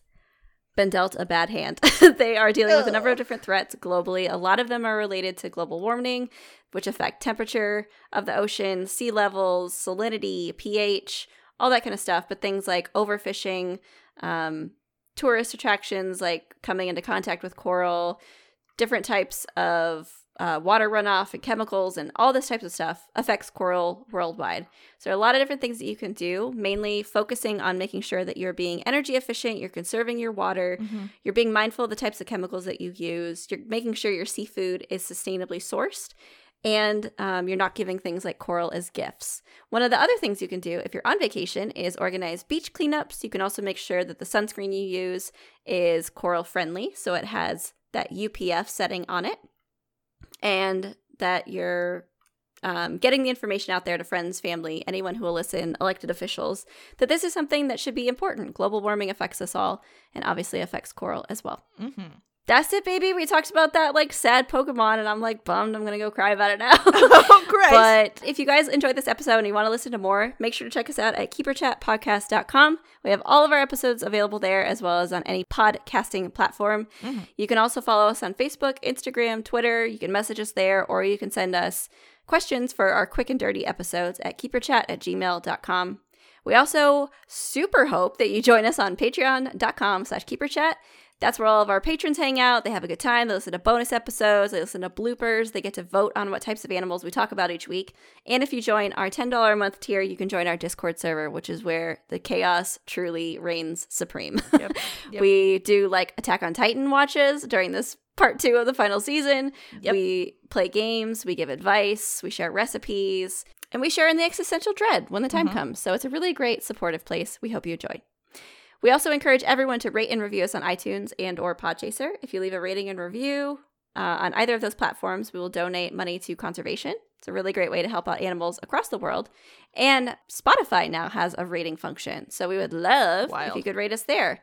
been dealt a bad hand. (laughs) they are dealing with a number of different threats globally. A lot of them are related to global warming, which affect temperature of the ocean, sea levels, salinity, pH, all that kind of stuff. But things like overfishing, um, tourist attractions like coming into contact with coral, different types of uh, water runoff and chemicals and all this types of stuff affects coral worldwide. So there are a lot of different things that you can do, mainly focusing on making sure that you're being energy efficient, you're conserving your water, you're being mindful of the types of chemicals that you use, you're making sure your seafood is sustainably sourced, and um, you're not giving things like coral as gifts. One of the other things you can do if you're on vacation is organize beach cleanups. You can also make sure that the sunscreen you use is coral friendly, so it has that UPF setting on it, and that you're um, getting the information out there to friends, family, anyone who will listen, elected officials, that this is something that should be important. Global warming affects us all, and obviously affects coral as well. Mm-hmm. That's it, baby. We talked about that like sad Pokemon, and I'm like bummed. I'm gonna go cry about it now. (laughs) oh, Christ. But if you guys enjoyed this episode and you want to listen to more, make sure to check us out at keeperchatpodcast.com. We have all of our episodes available there as well as on any podcasting platform. Mm-hmm. You can also follow us on Facebook, Instagram, Twitter. You can message us there or you can send us questions for our quick and dirty episodes at keeperchat at gmail.com. We also super hope that you join us on patreon.com slash keeperchat. That's where all of our patrons hang out. They have a good time. They listen to bonus episodes. They listen to bloopers. They get to vote on what types of animals we talk about each week. And if you join our $10 a month tier, you can join our Discord server, which is where the chaos truly reigns supreme. Yep. Yep. (laughs) we do like Attack on Titan watches during this part two of the final season. Yep. We play games, we give advice, we share recipes, and we share in the existential dread when the time mm-hmm. comes. So it's a really great supportive place. We hope you enjoy. We also encourage everyone to rate and review us on iTunes and or Podchaser. If you leave a rating and review uh, on either of those platforms, we will donate money to conservation. It's a really great way to help out animals across the world. And Spotify now has a rating function, so we would love if you could rate us there.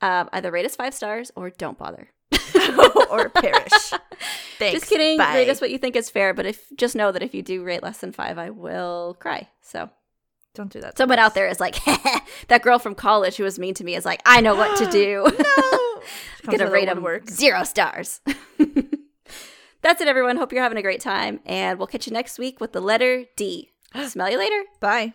Um, either rate us five stars or don't bother. (laughs) or perish. (laughs) Thanks. Just kidding. Bye. Rate us what you think is fair, but if just know that if you do rate less than five, I will cry. So Don't do that. someone us. out there is like, (laughs) that girl from college who was mean to me is like, I know what to (gasps) do. no. (laughs) gonna rate them zero stars. (laughs) That's it, everyone. Hope you're having a great time, and we'll catch you next week with the letter D. (gasps) Smell you later. Bye.